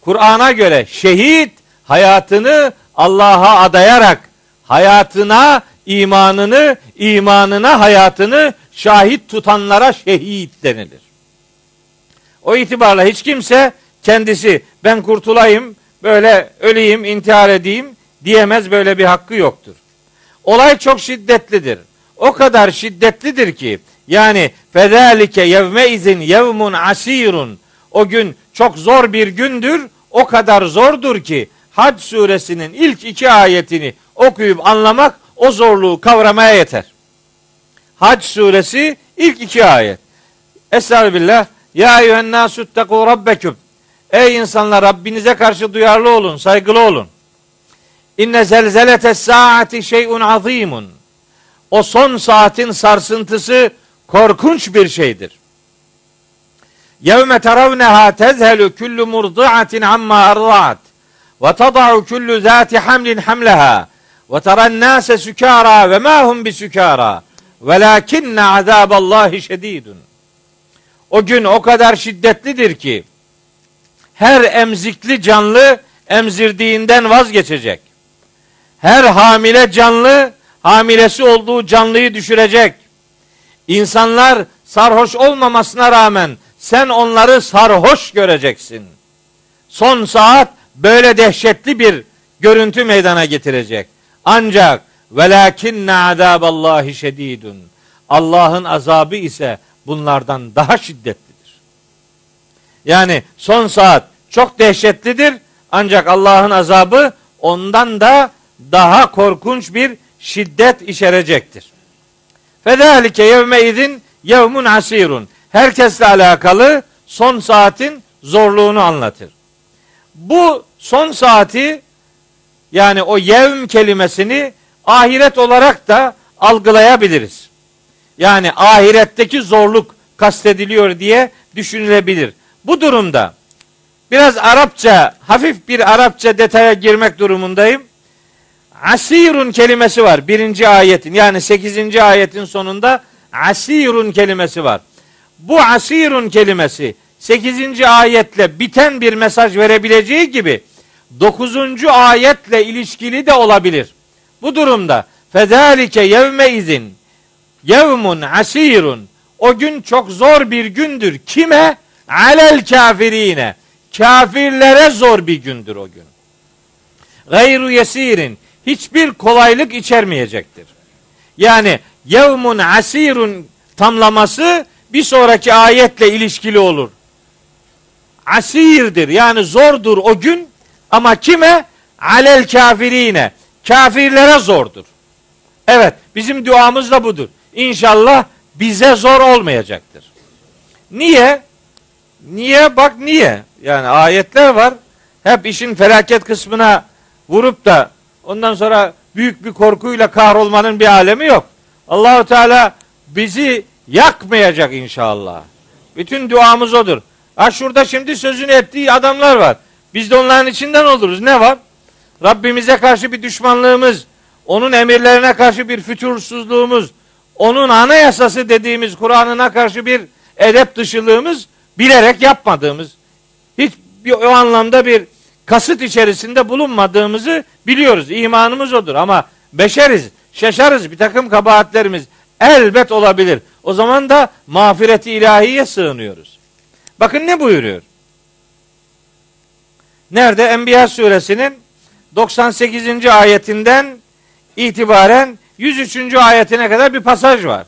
Kur'an'a göre şehit hayatını Allah'a adayarak hayatına imanını, imanına hayatını şahit tutanlara şehit denilir. O itibarla hiç kimse kendisi ben kurtulayım, böyle öleyim, intihar edeyim diyemez böyle bir hakkı yoktur. Olay çok şiddetlidir. O kadar şiddetlidir ki yani fedalike yevme izin yevmun asirun o gün çok zor bir gündür. O kadar zordur ki Hac suresinin ilk iki ayetini okuyup anlamak o zorluğu kavramaya yeter. Hac suresi ilk iki ayet. Estağfirullah. Ya eyyühen nasutteku rabbeküm. Ey insanlar Rabbinize karşı duyarlı olun, saygılı olun. İnne zelzelete saati şeyun azimun. O son saatin sarsıntısı korkunç bir şeydir. Yevme teravneha tezhelu kullu murdi'atin amma arda'at ve tada'u kullu zati hamlin hamleha ve teren nase sükara ve ma hum bisükara velakinne azaballahi şedidun. O gün o kadar şiddetlidir ki her emzikli canlı emzirdiğinden vazgeçecek. Her hamile canlı hamilesi olduğu canlıyı düşürecek. İnsanlar sarhoş olmamasına rağmen sen onları sarhoş göreceksin. Son saat böyle dehşetli bir görüntü meydana getirecek. Ancak velakinne azaballahi şedidun. Allah'ın azabı ise bunlardan daha şiddetlidir. Yani son saat çok dehşetlidir ancak Allah'ın azabı ondan da daha korkunç bir şiddet içerecektir. Fedalike yevme idin yevmun asirun. Herkesle alakalı son saatin zorluğunu anlatır. Bu son saati yani o yevm kelimesini ahiret olarak da algılayabiliriz. Yani ahiretteki zorluk kastediliyor diye düşünülebilir. Bu durumda biraz Arapça, hafif bir Arapça detaya girmek durumundayım. Asirun kelimesi var birinci ayetin yani sekizinci ayetin sonunda asirun kelimesi var. Bu asirun kelimesi sekizinci ayetle biten bir mesaj verebileceği gibi dokuzuncu ayetle ilişkili de olabilir. Bu durumda fezalike yevme izin Yevmun asirun. O gün çok zor bir gündür. Kime? Alel kafirine. Kafirlere zor bir gündür o gün. Gayru yesirin. Hiçbir kolaylık içermeyecektir. Yani yevmun asirun tamlaması bir sonraki ayetle ilişkili olur. Asirdir yani zordur o gün ama kime? Alel kafirine. Kafirlere zordur. Evet bizim duamız da budur. İnşallah bize zor olmayacaktır. Niye? Niye? Bak niye? Yani ayetler var. Hep işin felaket kısmına vurup da ondan sonra büyük bir korkuyla kahrolmanın bir alemi yok. Allahu Teala bizi yakmayacak inşallah. Bütün duamız odur. Ha şurada şimdi sözünü ettiği adamlar var. Biz de onların içinden oluruz. Ne var? Rabbimize karşı bir düşmanlığımız, onun emirlerine karşı bir fütursuzluğumuz, onun anayasası dediğimiz Kur'an'ına karşı bir edep dışılığımız bilerek yapmadığımız, hiç bir, o anlamda bir kasıt içerisinde bulunmadığımızı biliyoruz. İmanımız odur ama beşeriz, şaşarız bir takım kabahatlerimiz elbet olabilir. O zaman da mağfireti ilahiye sığınıyoruz. Bakın ne buyuruyor? Nerede? Enbiya suresinin 98. ayetinden itibaren 103. ayetine kadar bir pasaj var.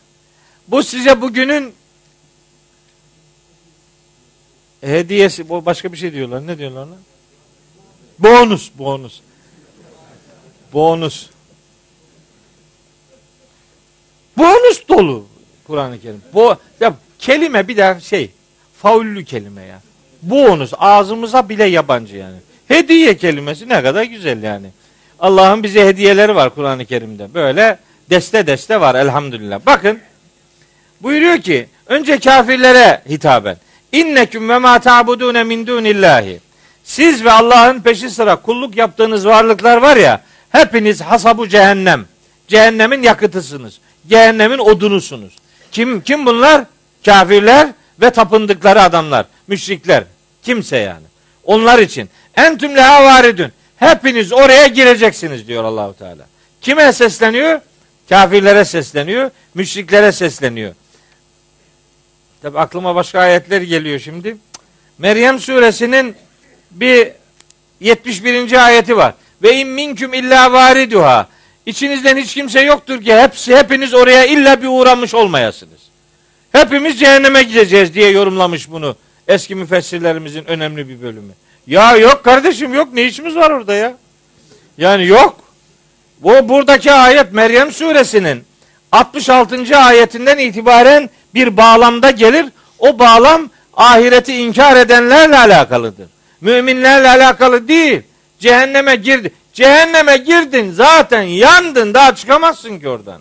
Bu size bugünün hediyesi, bu başka bir şey diyorlar. Ne diyorlar ona? Bonus, bonus. Bonus. Bonus dolu Kur'an-ı Kerim. Bu ya kelime bir daha şey faullü kelime ya. Bonus ağzımıza bile yabancı yani. Hediye kelimesi ne kadar güzel yani. Allah'ın bize hediyeleri var Kur'an-ı Kerim'de. Böyle deste deste var elhamdülillah. Bakın buyuruyor ki önce kafirlere hitaben. İnneküm ve ma ta'budune min dunillahi. Siz ve Allah'ın peşi sıra kulluk yaptığınız varlıklar var ya hepiniz hasabu cehennem. Cehennemin yakıtısınız. Cehennemin odunusunuz. Kim kim bunlar? Kafirler ve tapındıkları adamlar, müşrikler. Kimse yani. Onlar için entüm leha varidün. Hepiniz oraya gireceksiniz diyor Allahu Teala. Kime sesleniyor? Kafirlere sesleniyor, müşriklere sesleniyor. Tabi aklıma başka ayetler geliyor şimdi. Meryem suresinin bir 71. ayeti var. Ve in minküm illa variduha. İçinizden hiç kimse yoktur ki hepsi hepiniz oraya illa bir uğramış olmayasınız. Hepimiz cehenneme gideceğiz diye yorumlamış bunu eski müfessirlerimizin önemli bir bölümü. Ya yok kardeşim yok ne işimiz var orada ya? Yani yok. Bu buradaki ayet Meryem suresinin 66. ayetinden itibaren bir bağlamda gelir. O bağlam ahireti inkar edenlerle alakalıdır. Müminlerle alakalı değil. Cehenneme girdi. Cehenneme girdin zaten yandın daha çıkamazsın ki oradan.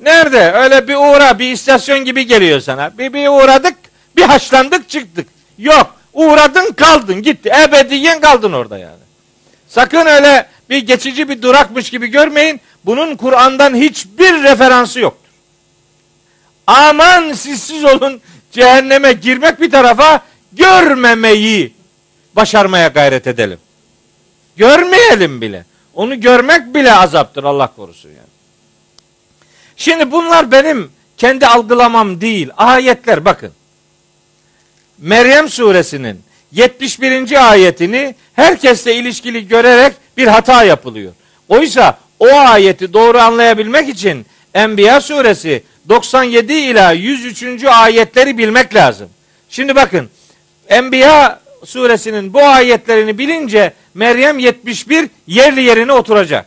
Nerede? Öyle bir uğra bir istasyon gibi geliyor sana. Bir, bir uğradık bir haşlandık çıktık. Yok uğradın kaldın gitti. Ebediyen kaldın orada yani. Sakın öyle bir geçici bir durakmış gibi görmeyin. Bunun Kur'an'dan hiçbir referansı yoktur. Aman sizsiz olun cehenneme girmek bir tarafa görmemeyi başarmaya gayret edelim. Görmeyelim bile. Onu görmek bile azaptır Allah korusun yani. Şimdi bunlar benim kendi algılamam değil. Ayetler bakın. Meryem suresinin 71. ayetini herkesle ilişkili görerek bir hata yapılıyor. Oysa o ayeti doğru anlayabilmek için Enbiya suresi 97 ila 103. ayetleri bilmek lazım. Şimdi bakın Enbiya suresinin bu ayetlerini bilince Meryem 71 yerli yerine oturacak.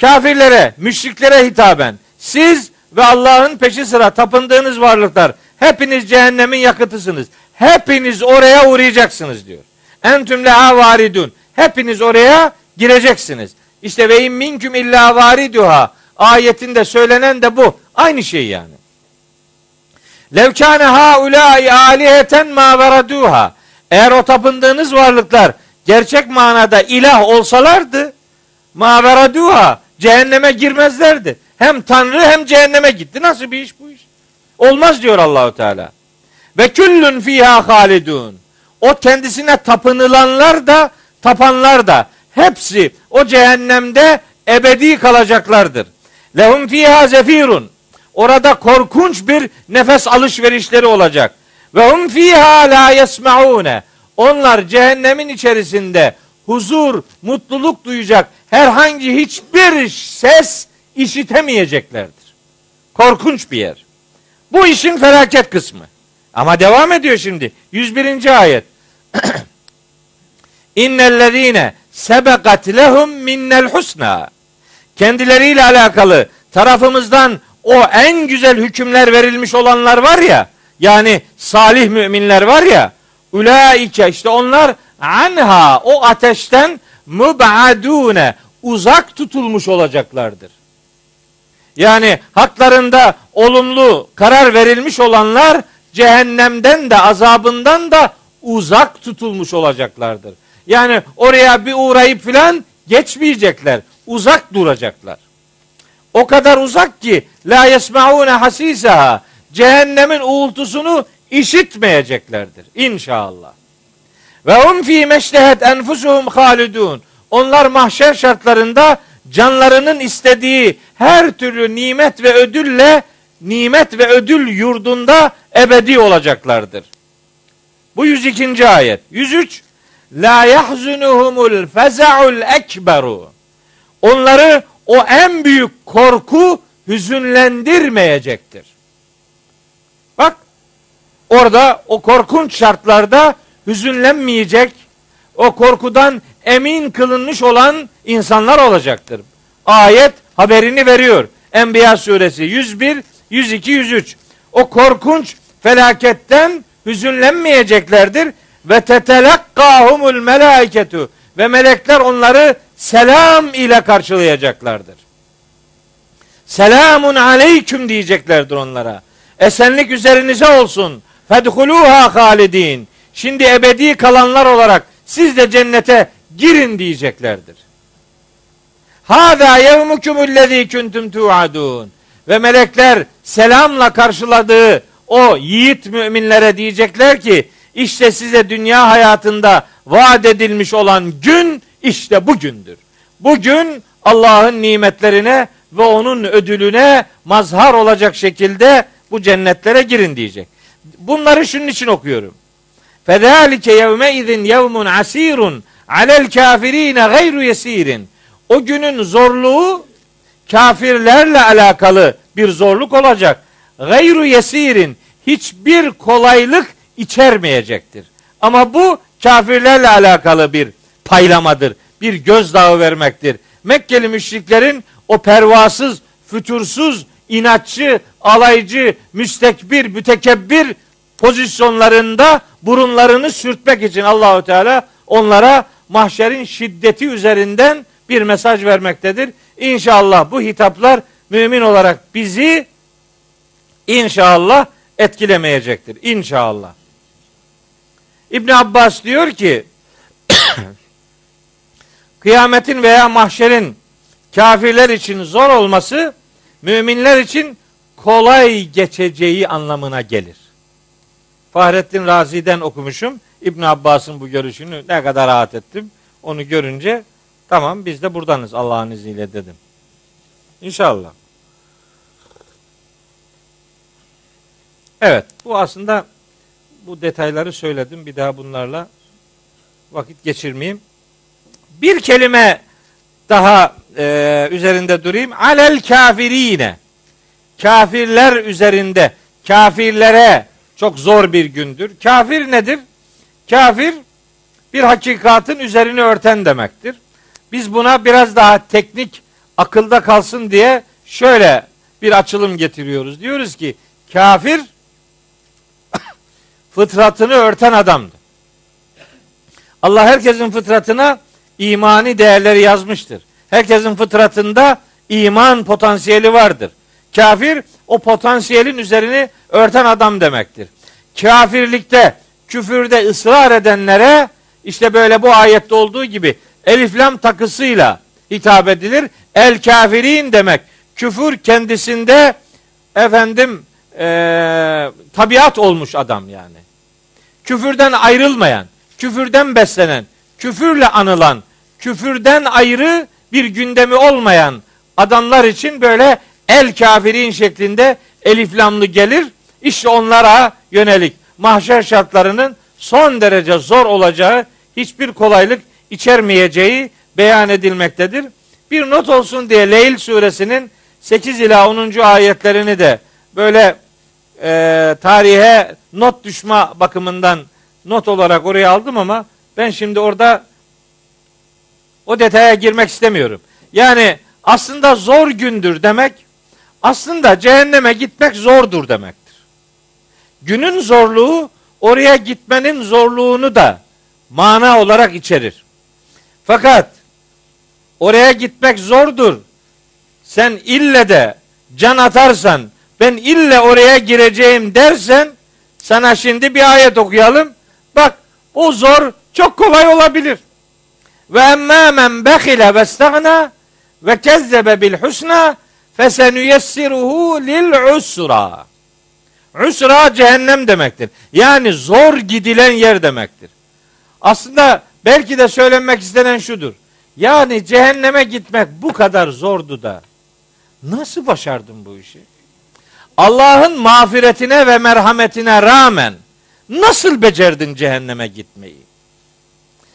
Kafirlere, müşriklere hitaben siz ve Allah'ın peşi sıra tapındığınız varlıklar hepiniz cehennemin yakıtısınız. Hepiniz oraya uğrayacaksınız diyor. Entüm leha varidun. Hepiniz oraya gireceksiniz. İşte ve in minküm illa variduha ayetinde söylenen de bu. Aynı şey yani. Levkâne haulâi âliheten mâ veraduha. Eğer o tapındığınız varlıklar gerçek manada ilah olsalardı mâ veraduha cehenneme girmezlerdi. Hem Tanrı hem cehenneme gitti. Nasıl bir iş bu iş? Olmaz diyor Allahu Teala. Ve küllün fiha halidun. O kendisine tapınılanlar da tapanlar da hepsi o cehennemde ebedi kalacaklardır. Lehum fiha zefirun. Orada korkunç bir nefes alışverişleri olacak. Ve hum fiha la yesmaune. Onlar cehennemin içerisinde huzur, mutluluk duyacak herhangi hiçbir ses işitemeyeceklerdir. Korkunç bir yer. Bu işin felaket kısmı. Ama devam ediyor şimdi. 101. ayet. İnnellezine sebekat lehum minnel husna. Kendileriyle alakalı tarafımızdan o en güzel hükümler verilmiş olanlar var ya, yani salih müminler var ya, ulaike işte onlar anha o ateşten mübadune uzak tutulmuş olacaklardır. Yani haklarında olumlu karar verilmiş olanlar cehennemden de azabından da uzak tutulmuş olacaklardır. Yani oraya bir uğrayıp filan geçmeyecekler. Uzak duracaklar. O kadar uzak ki la yesmaune hasisaha cehennemin uğultusunu işitmeyeceklerdir inşallah. Ve hum fi meştehet enfusuhum halidun. Onlar mahşer şartlarında canlarının istediği her türlü nimet ve ödülle nimet ve ödül yurdunda ebedi olacaklardır. Bu 102. ayet. 103 La yahzunuhumul feza'ul ekberu. Onları o en büyük korku hüzünlendirmeyecektir. Bak orada o korkunç şartlarda hüzünlenmeyecek, o korkudan emin kılınmış olan insanlar olacaktır. Ayet haberini veriyor. Enbiya suresi 101, 102, 103. O korkunç felaketten hüzünlenmeyeceklerdir ve tetelakkahumul melaiketu ve melekler onları selam ile karşılayacaklardır. Selamun aleyküm diyeceklerdir onlara. Esenlik üzerinize olsun. Fedhuluha halidin. Şimdi ebedi kalanlar olarak siz de cennete girin diyeceklerdir. Hâzâ yevmukumullezî kuntum tu'adûn. Ve melekler selamla karşıladığı o yiğit müminlere diyecekler ki işte size dünya hayatında vaat edilmiş olan gün işte bugündür. Bugün Allah'ın nimetlerine ve onun ödülüne mazhar olacak şekilde bu cennetlere girin diyecek. Bunları şunun için okuyorum. Fedalike yevme izin yevmun asirun alel kafirine gayru yesirin. O günün zorluğu kafirlerle alakalı bir zorluk olacak. Gayru yesirin hiçbir kolaylık içermeyecektir. Ama bu kafirlerle alakalı bir paylamadır. Bir gözdağı vermektir. Mekkeli müşriklerin o pervasız, fütursuz, inatçı, alaycı, müstekbir, mütekebbir pozisyonlarında burunlarını sürtmek için Allahü Teala onlara mahşerin şiddeti üzerinden bir mesaj vermektedir. İnşallah bu hitaplar mümin olarak bizi inşallah etkilemeyecektir. İnşallah. İbn Abbas diyor ki kıyametin veya mahşerin kafirler için zor olması müminler için kolay geçeceği anlamına gelir. Fahrettin Razi'den okumuşum. İbn Abbas'ın bu görüşünü ne kadar rahat ettim. Onu görünce tamam biz de buradanız Allah'ın izniyle dedim. İnşallah. Evet bu aslında bu detayları söyledim. Bir daha bunlarla vakit geçirmeyeyim. Bir kelime daha e, üzerinde durayım. Alel kafirine. Kafirler üzerinde. Kafirlere çok zor bir gündür. Kafir nedir? Kafir bir hakikatin üzerini örten demektir. Biz buna biraz daha teknik akılda kalsın diye şöyle bir açılım getiriyoruz. Diyoruz ki kafir fıtratını örten adamdı. Allah herkesin fıtratına imani değerleri yazmıştır. Herkesin fıtratında iman potansiyeli vardır. Kafir o potansiyelin üzerini örten adam demektir. Kafirlikte, küfürde ısrar edenlere işte böyle bu ayette olduğu gibi eliflam takısıyla hitap edilir. El kafirin demek. Küfür kendisinde efendim e, tabiat olmuş adam yani. Küfürden ayrılmayan, küfürden beslenen, küfürle anılan, küfürden ayrı bir gündemi olmayan adamlar için böyle el kafirin şeklinde eliflamlı gelir. İşte onlara yönelik mahşer şartlarının son derece zor olacağı, hiçbir kolaylık içermeyeceği beyan edilmektedir. Bir not olsun diye Leyl suresinin 8 ila 10. ayetlerini de böyle e, tarihe not düşme bakımından not olarak oraya aldım ama ben şimdi orada o detaya girmek istemiyorum. Yani aslında zor gündür demek aslında cehenneme gitmek zordur demektir. Günün zorluğu oraya gitmenin zorluğunu da mana olarak içerir. Fakat oraya gitmek zordur. Sen ille de can atarsan ben ille oraya gireceğim dersen sana şimdi bir ayet okuyalım. Bak o zor çok kolay olabilir. Ve emmâ men behile ve stagna ve kezzebe bil husna fesenüyessiruhu lil usra. Usra cehennem demektir. Yani zor gidilen yer demektir. Aslında belki de söylenmek istenen şudur. Yani cehenneme gitmek bu kadar zordu da nasıl başardın bu işi? Allah'ın mağfiretine ve merhametine rağmen nasıl becerdin cehenneme gitmeyi?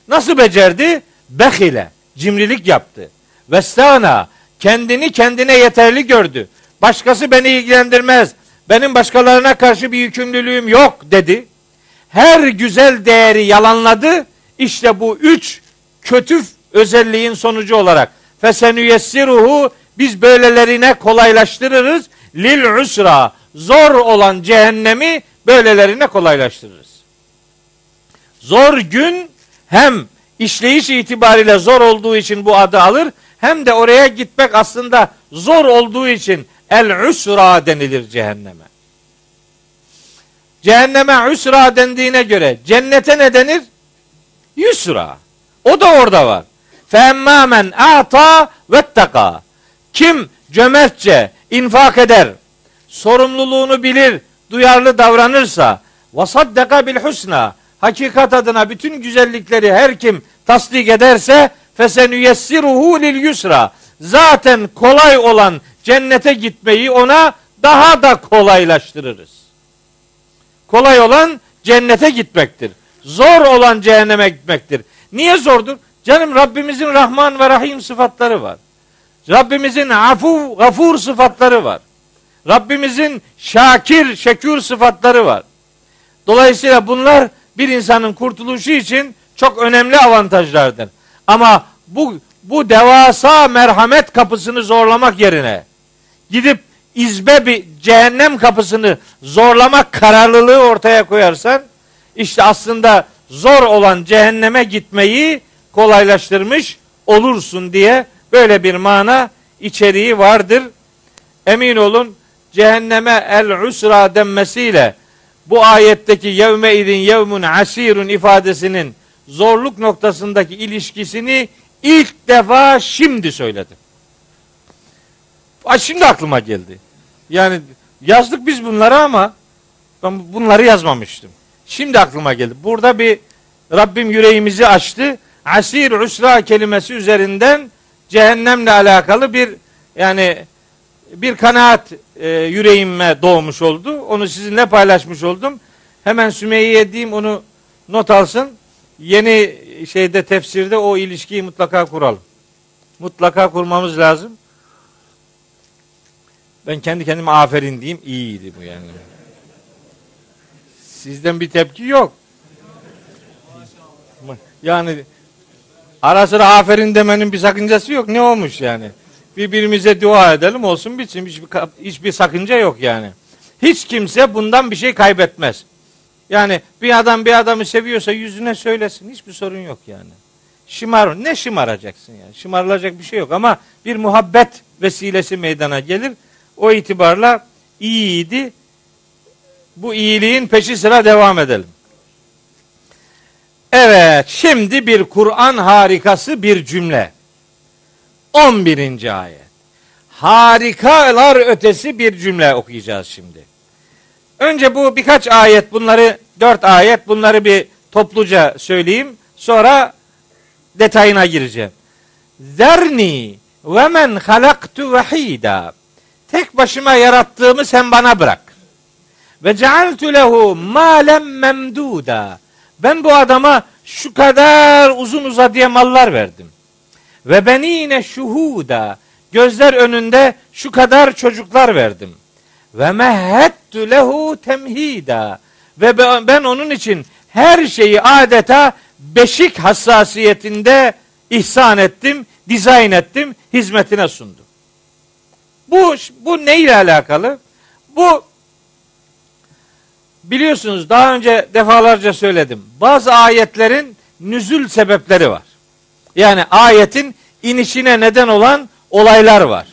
Nasıl becerdi? Behile, cimrilik yaptı. Vestana, kendini kendine yeterli gördü. Başkası beni ilgilendirmez. Benim başkalarına karşı bir yükümlülüğüm yok dedi. Her güzel değeri yalanladı. İşte bu üç kötü özelliğin sonucu olarak fesenüyessiruhu biz böylelerine kolaylaştırırız. Lil usra zor olan cehennemi böylelerine kolaylaştırırız. Zor gün hem işleyiş itibariyle zor olduğu için bu adı alır hem de oraya gitmek aslında zor olduğu için el usra denilir cehenneme. Cehenneme usra dendiğine göre cennete ne denir? Yusra. O da orada var. Femmâ men a'ta vettaka. Kim cömertçe infak eder, sorumluluğunu bilir, duyarlı davranırsa, vasaddaka bil husna, hakikat adına bütün güzellikleri her kim tasdik ederse, fesenüyessiruhu lil yusra. Zaten kolay olan cennete gitmeyi ona daha da kolaylaştırırız. Kolay olan cennete gitmektir. Zor olan cehenneme gitmektir. Niye zordur? Canım Rabbimizin Rahman ve Rahim sıfatları var. Rabbimizin afu, gafur sıfatları var. Rabbimizin şakir, şekür sıfatları var. Dolayısıyla bunlar bir insanın kurtuluşu için çok önemli avantajlardır. Ama bu bu devasa merhamet kapısını zorlamak yerine gidip izbe bir cehennem kapısını zorlamak kararlılığı ortaya koyarsan işte aslında zor olan cehenneme gitmeyi kolaylaştırmış olursun diye böyle bir mana içeriği vardır. Emin olun cehenneme el usra denmesiyle bu ayetteki yevme idin yevmun asirun ifadesinin zorluk noktasındaki ilişkisini ilk defa şimdi söyledim. Ay şimdi aklıma geldi. Yani yazdık biz bunları ama ben bunları yazmamıştım. Şimdi aklıma geldi. Burada bir Rabbim yüreğimizi açtı. Asir usra kelimesi üzerinden cehennemle alakalı bir yani bir kanaat e, yüreğime doğmuş oldu. Onu sizinle paylaşmış oldum. Hemen Sümeyye'ye diyeyim onu not alsın. Yeni şeyde tefsirde o ilişkiyi mutlaka kuralım. Mutlaka kurmamız lazım. Ben kendi kendime aferin diyeyim. İyiydi bu yani. Sizden bir tepki yok. Yani ara sıra aferin demenin bir sakıncası yok. Ne olmuş yani? Birbirimize dua edelim olsun bitsin. Hiçbir, hiçbir sakınca yok yani. Hiç kimse bundan bir şey kaybetmez. Yani bir adam bir adamı seviyorsa yüzüne söylesin. Hiçbir sorun yok yani. Şımar, ne şımaracaksın yani? Şımarılacak bir şey yok ama bir muhabbet vesilesi meydana gelir. O itibarla iyiydi. Bu iyiliğin peşi sıra devam edelim. Evet, şimdi bir Kur'an harikası bir cümle. 11. ayet. Harikalar ötesi bir cümle okuyacağız şimdi. Önce bu birkaç ayet bunları dört ayet bunları bir topluca söyleyeyim. Sonra detayına gireceğim. Zerni ve men halaktu vahida. Tek başıma yarattığımı sen bana bırak. Ve cealtu lehu malen memduda. Ben bu adama şu kadar uzun uzadıya mallar verdim. Ve benine şuhuda. Gözler önünde şu kadar çocuklar verdim. Ve mehhettu lehu temhida. Ve ben onun için her şeyi adeta beşik hassasiyetinde ihsan ettim, dizayn ettim, hizmetine sundum. Bu bu ne ile alakalı? Bu biliyorsunuz daha önce defalarca söyledim. Bazı ayetlerin nüzül sebepleri var. Yani ayetin inişine neden olan olaylar var.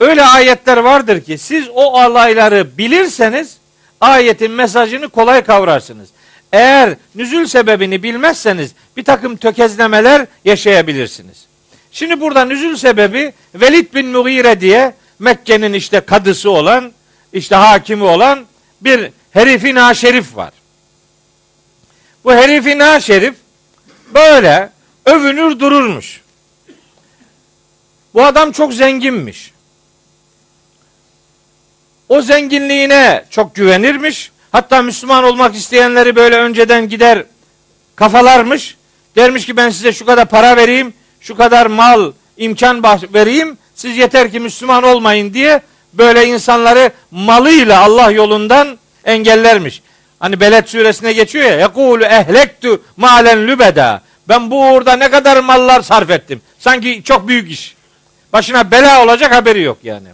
Öyle ayetler vardır ki siz o olayları bilirseniz ayetin mesajını kolay kavrarsınız. Eğer nüzül sebebini bilmezseniz bir takım tökezlemeler yaşayabilirsiniz. Şimdi burada nüzül sebebi Velid bin Mughire diye Mekke'nin işte kadısı olan, işte hakimi olan bir herifi naşerif var. Bu herifi naşerif böyle övünür dururmuş. Bu adam çok zenginmiş. O zenginliğine çok güvenirmiş. Hatta Müslüman olmak isteyenleri böyle önceden gider kafalarmış. Dermiş ki ben size şu kadar para vereyim, şu kadar mal, imkan vereyim. Siz yeter ki Müslüman olmayın diye böyle insanları malıyla Allah yolundan engellermiş. Hani Beled suresine geçiyor ya. Yekulu ehlektu malen lübeda. Ben bu uğurda ne kadar mallar sarf ettim. Sanki çok büyük iş. Başına bela olacak haberi yok yani.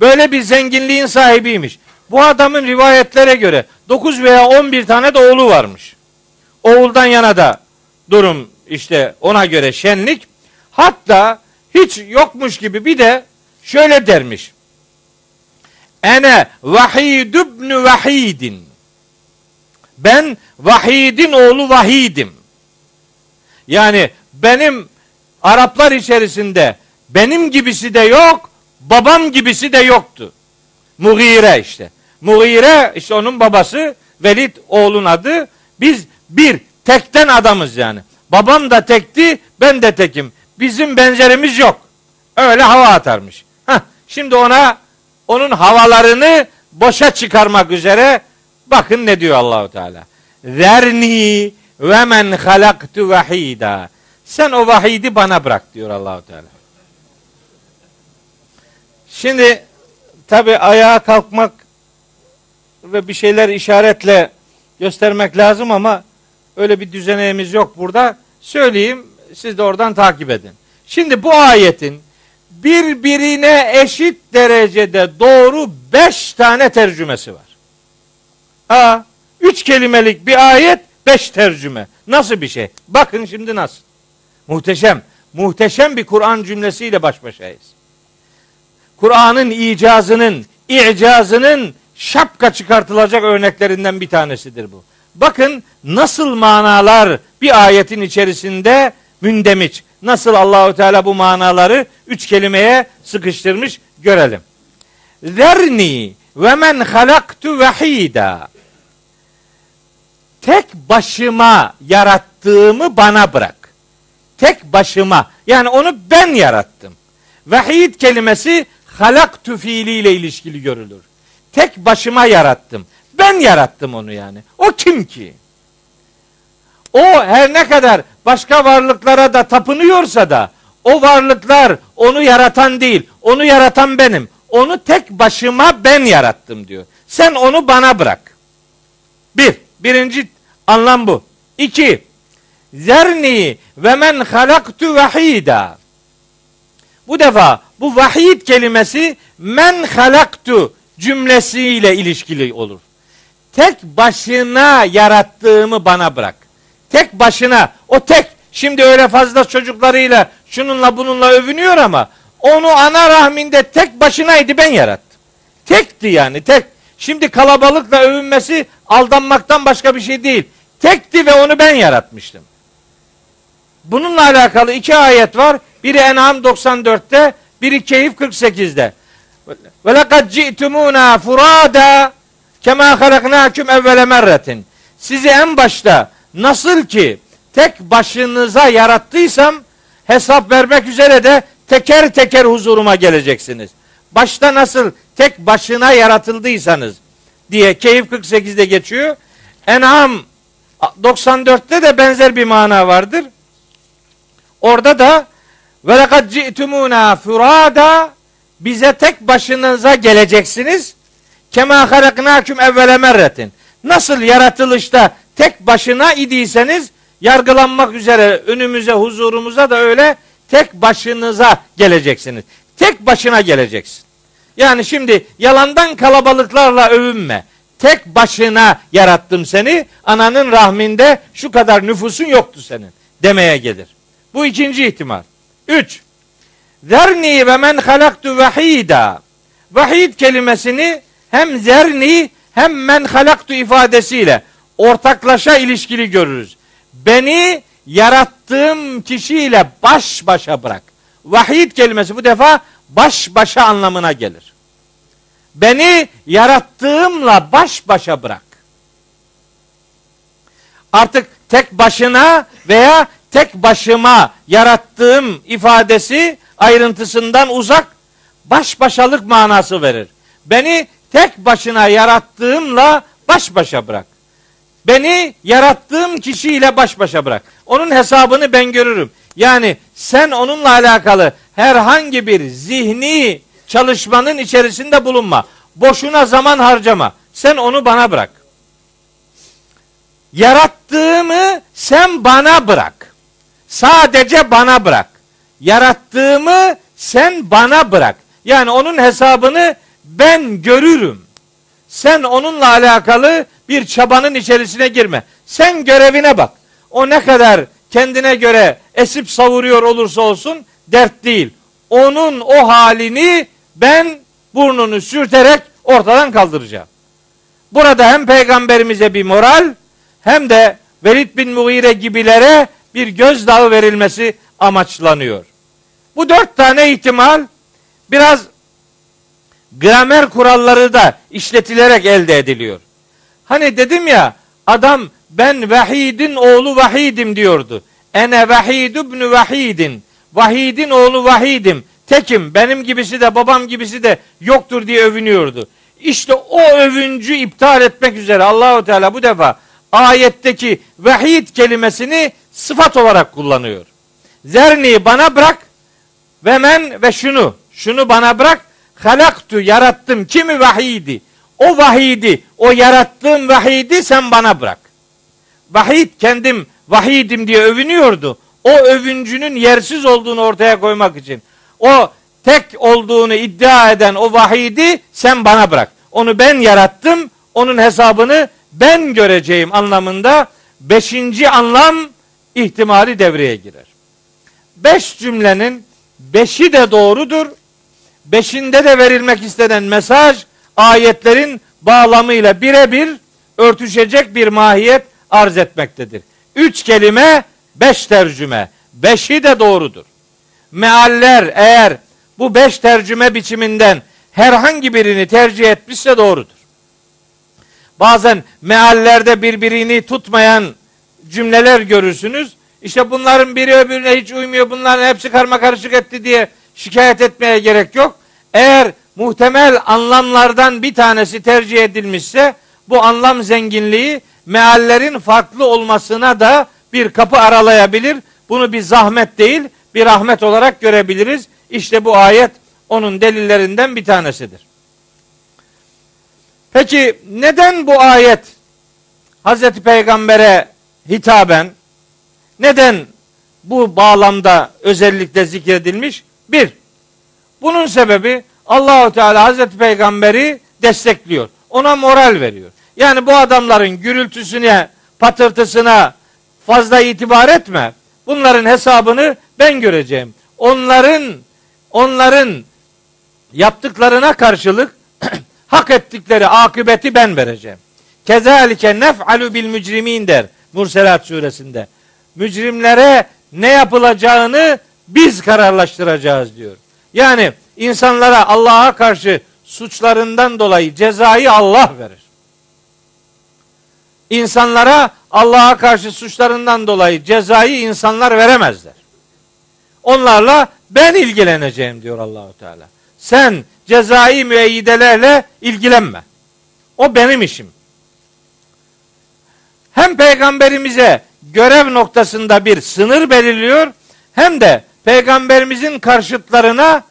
Böyle bir zenginliğin sahibiymiş. Bu adamın rivayetlere göre 9 veya 11 tane de oğlu varmış. Oğuldan yana da durum işte ona göre şenlik. Hatta hiç yokmuş gibi bir de şöyle dermiş. Ene vahid ibn vahidin. Ben Vahid'in oğlu Vahid'im. Yani benim Araplar içerisinde benim gibisi de yok, babam gibisi de yoktu. Mughire işte. Mughire işte onun babası Velid oğlun adı. Biz bir tekten adamız yani. Babam da tekti, ben de tekim. Bizim benzerimiz yok. Öyle hava atarmış. Heh, şimdi ona onun havalarını boşa çıkarmak üzere bakın ne diyor Allahu Teala. Zerni ve men halaktu vahida. Sen o vahidi bana bırak diyor Allahu Teala. Şimdi tabi ayağa kalkmak ve bir şeyler işaretle göstermek lazım ama öyle bir düzeneğimiz yok burada. Söyleyeyim siz de oradan takip edin. Şimdi bu ayetin birbirine eşit derecede doğru beş tane tercümesi var. Ha, üç kelimelik bir ayet, beş tercüme. Nasıl bir şey? Bakın şimdi nasıl. Muhteşem, muhteşem bir Kur'an cümlesiyle baş başayız. Kur'an'ın icazının, i'cazının şapka çıkartılacak örneklerinden bir tanesidir bu. Bakın nasıl manalar bir ayetin içerisinde mündemiç. Nasıl Allahu Teala bu manaları üç kelimeye sıkıştırmış görelim. Zerni ve men halaktu vahida. Tek başıma yarattığımı bana bırak. Tek başıma. Yani onu ben yarattım. Vahid kelimesi halaktu fiiliyle ilişkili görülür. Tek başıma yarattım. Ben yarattım onu yani. O kim ki? O her ne kadar başka varlıklara da tapınıyorsa da o varlıklar onu yaratan değil. Onu yaratan benim. Onu tek başıma ben yarattım diyor. Sen onu bana bırak. Bir. Birinci anlam bu. İki. Zerni ve men halaktu vahida. Bu defa bu vahid kelimesi men halaktu cümlesiyle ilişkili olur. Tek başına yarattığımı bana bırak. Tek başına o tek şimdi öyle fazla çocuklarıyla şununla bununla övünüyor ama onu ana rahminde tek başınaydı ben yarattım. Tekti yani tek. Şimdi kalabalıkla övünmesi aldanmaktan başka bir şey değil. Tekti ve onu ben yaratmıştım. Bununla alakalı iki ayet var. Biri En'am 94'te, biri Keyif 48'de. Ve lekad ci'tumuna furada kema halaknakum evvele merretin. Sizi en başta nasıl ki tek başınıza yarattıysam hesap vermek üzere de teker teker huzuruma geleceksiniz. Başta nasıl tek başına yaratıldıysanız diye Keyif 48'de geçiyor. En'am 94'te de benzer bir mana vardır. Orada da ve lekad ci'tumuna furada bize tek başınıza geleceksiniz. Kema halaknakum evvele merretin. Nasıl yaratılışta tek başına idiyseniz yargılanmak üzere önümüze huzurumuza da öyle tek başınıza geleceksiniz. Tek başına geleceksin. Yani şimdi yalandan kalabalıklarla övünme. Tek başına yarattım seni. Ananın rahminde şu kadar nüfusun yoktu senin demeye gelir. Bu ikinci ihtimal. Üç. Zerni ve men halaktu vahida. Vahid kelimesini hem zerni hem men halaktu ifadesiyle ortaklaşa ilişkili görürüz. Beni yarattığım kişiyle baş başa bırak. Vahid kelimesi bu defa baş başa anlamına gelir. Beni yarattığımla baş başa bırak. Artık tek başına veya tek başıma yarattığım ifadesi ayrıntısından uzak baş başalık manası verir. Beni tek başına yarattığımla baş başa bırak. Beni yarattığım kişiyle baş başa bırak. Onun hesabını ben görürüm. Yani sen onunla alakalı herhangi bir zihni çalışmanın içerisinde bulunma. Boşuna zaman harcama. Sen onu bana bırak. Yarattığımı sen bana bırak. Sadece bana bırak. Yarattığımı sen bana bırak. Yani onun hesabını ben görürüm. Sen onunla alakalı bir çabanın içerisine girme. Sen görevine bak. O ne kadar kendine göre esip savuruyor olursa olsun dert değil. Onun o halini ben burnunu sürterek ortadan kaldıracağım. Burada hem peygamberimize bir moral hem de Velid bin Mughire gibilere bir gözdağı verilmesi amaçlanıyor. Bu dört tane ihtimal biraz gramer kuralları da işletilerek elde ediliyor. Hani dedim ya adam ben Vahid'in oğlu Vahidim diyordu. Ene Vahid ibn Vahidin. Vahid'in oğlu Vahidim. Tekim benim gibisi de babam gibisi de yoktur diye övünüyordu. İşte o övüncü iptal etmek üzere Allahu Teala bu defa ayetteki vahid kelimesini sıfat olarak kullanıyor. Zerni bana bırak ve men ve şunu şunu bana bırak halaktu yarattım kimi vahidi o vahidi o yarattığım vahidi sen bana bırak. Vahid kendim vahidim diye övünüyordu. O övüncünün yersiz olduğunu ortaya koymak için. O tek olduğunu iddia eden o vahidi sen bana bırak. Onu ben yarattım. Onun hesabını ben göreceğim anlamında beşinci anlam ihtimali devreye girer. Beş cümlenin beşi de doğrudur. Beşinde de verilmek istenen mesaj ayetlerin bağlamıyla birebir örtüşecek bir mahiyet arz etmektedir. Üç kelime, beş tercüme. Beşi de doğrudur. Mealler eğer bu beş tercüme biçiminden herhangi birini tercih etmişse doğrudur. Bazen meallerde birbirini tutmayan cümleler görürsünüz. İşte bunların biri öbürüne hiç uymuyor. Bunların hepsi karma karışık etti diye şikayet etmeye gerek yok. Eğer muhtemel anlamlardan bir tanesi tercih edilmişse bu anlam zenginliği meallerin farklı olmasına da bir kapı aralayabilir. Bunu bir zahmet değil, bir rahmet olarak görebiliriz. İşte bu ayet onun delillerinden bir tanesidir. Peki neden bu ayet Hazreti Peygamber'e hitaben neden bu bağlamda özellikle zikredilmiş? Bir, bunun sebebi Allahu Teala Hazreti Peygamber'i destekliyor. Ona moral veriyor. Yani bu adamların gürültüsüne, patırtısına fazla itibar etme. Bunların hesabını ben göreceğim. Onların onların yaptıklarına karşılık hak ettikleri akıbeti ben vereceğim. Kezalike nef'alu bil mücrimin der Murselat suresinde. Mücrimlere ne yapılacağını biz kararlaştıracağız diyor. Yani insanlara Allah'a karşı suçlarından dolayı cezayı Allah verir. İnsanlara Allah'a karşı suçlarından dolayı cezayı insanlar veremezler. Onlarla ben ilgileneceğim diyor Allahu Teala. Sen cezai müeyyidelerle ilgilenme. O benim işim. Hem peygamberimize görev noktasında bir sınır belirliyor hem de peygamberimizin karşıtlarına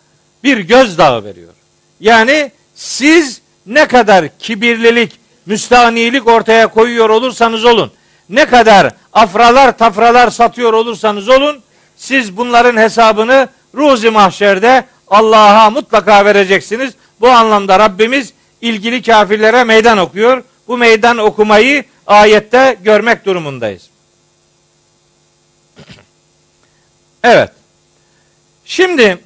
bir gözdağı veriyor. Yani siz ne kadar kibirlilik, müstahnilik ortaya koyuyor olursanız olun, ne kadar afralar tafralar satıyor olursanız olun, siz bunların hesabını ruzi mahşerde Allah'a mutlaka vereceksiniz. Bu anlamda Rabbimiz ilgili kafirlere meydan okuyor. Bu meydan okumayı ayette görmek durumundayız. Evet. Şimdi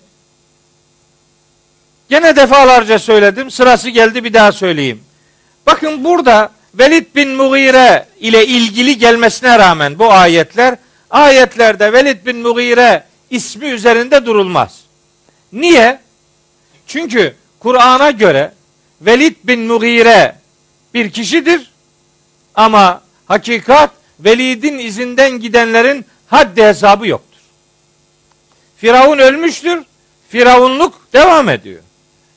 gene defalarca söyledim. Sırası geldi bir daha söyleyeyim. Bakın burada Velid bin Mughire ile ilgili gelmesine rağmen bu ayetler ayetlerde Velid bin Mughire ismi üzerinde durulmaz. Niye? Çünkü Kur'an'a göre Velid bin Mughire bir kişidir ama hakikat Velid'in izinden gidenlerin haddi hesabı yoktur. Firavun ölmüştür. Firavunluk devam ediyor.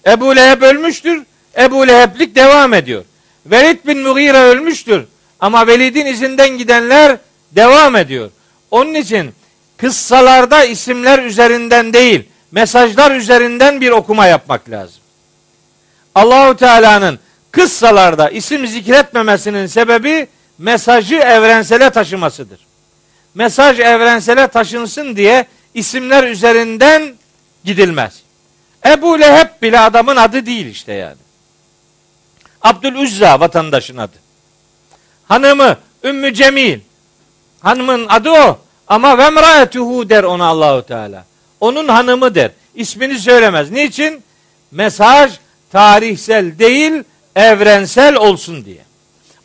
Ebu Leheb ölmüştür. Ebu Leheblik devam ediyor. Velid bin Mughire ölmüştür. Ama Velid'in izinden gidenler devam ediyor. Onun için kıssalarda isimler üzerinden değil, mesajlar üzerinden bir okuma yapmak lazım. Allahu Teala'nın kıssalarda isim zikretmemesinin sebebi mesajı evrensele taşımasıdır. Mesaj evrensele taşınsın diye isimler üzerinden gidilmez. Ebu Leheb bile adamın adı değil işte yani. Abdülüzza vatandaşın adı. Hanımı Ümmü Cemil. Hanımın adı o. Ama vemraetuhu der ona Allahu Teala. Onun hanımı der. İsmini söylemez. Niçin? Mesaj tarihsel değil, evrensel olsun diye.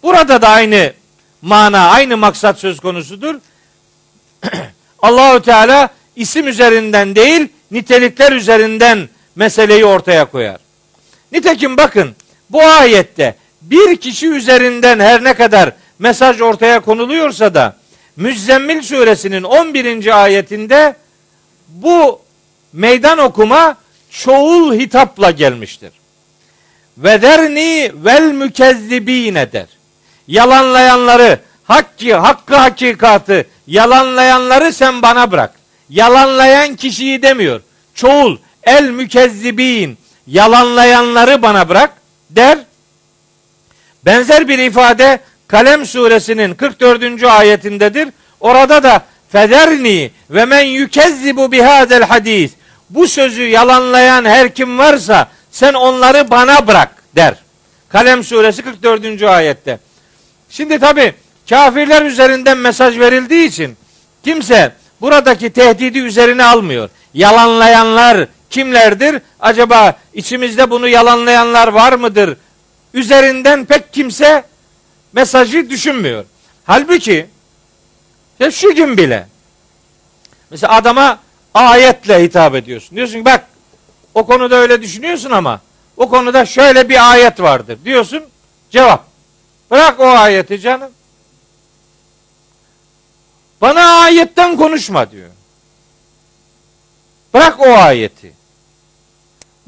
Burada da aynı mana, aynı maksat söz konusudur. Allahu Teala isim üzerinden değil, nitelikler üzerinden meseleyi ortaya koyar. Nitekim bakın bu ayette bir kişi üzerinden her ne kadar mesaj ortaya konuluyorsa da Müzzemmil suresinin 11. ayetinde bu meydan okuma çoğul hitapla gelmiştir. Ve derni vel mükezzibine der. Yalanlayanları, hakkı, hakkı hakikatı yalanlayanları sen bana bırak. Yalanlayan kişiyi demiyor. Çoğul, el mükezzibin, yalanlayanları bana bırak der. Benzer bir ifade Kalem suresinin 44. ayetindedir. Orada da federni ve men yükezzibu bihadel hadis. Bu sözü yalanlayan her kim varsa sen onları bana bırak der. Kalem suresi 44. ayette. Şimdi tabi kafirler üzerinden mesaj verildiği için kimse buradaki tehdidi üzerine almıyor. Yalanlayanlar kimlerdir? Acaba içimizde bunu yalanlayanlar var mıdır? Üzerinden pek kimse mesajı düşünmüyor. Halbuki ya şu gün bile mesela adama ayetle hitap ediyorsun. Diyorsun ki bak o konuda öyle düşünüyorsun ama o konuda şöyle bir ayet vardır diyorsun. Cevap. Bırak o ayeti canım. Bana ayetten konuşma diyor. Bırak o ayeti.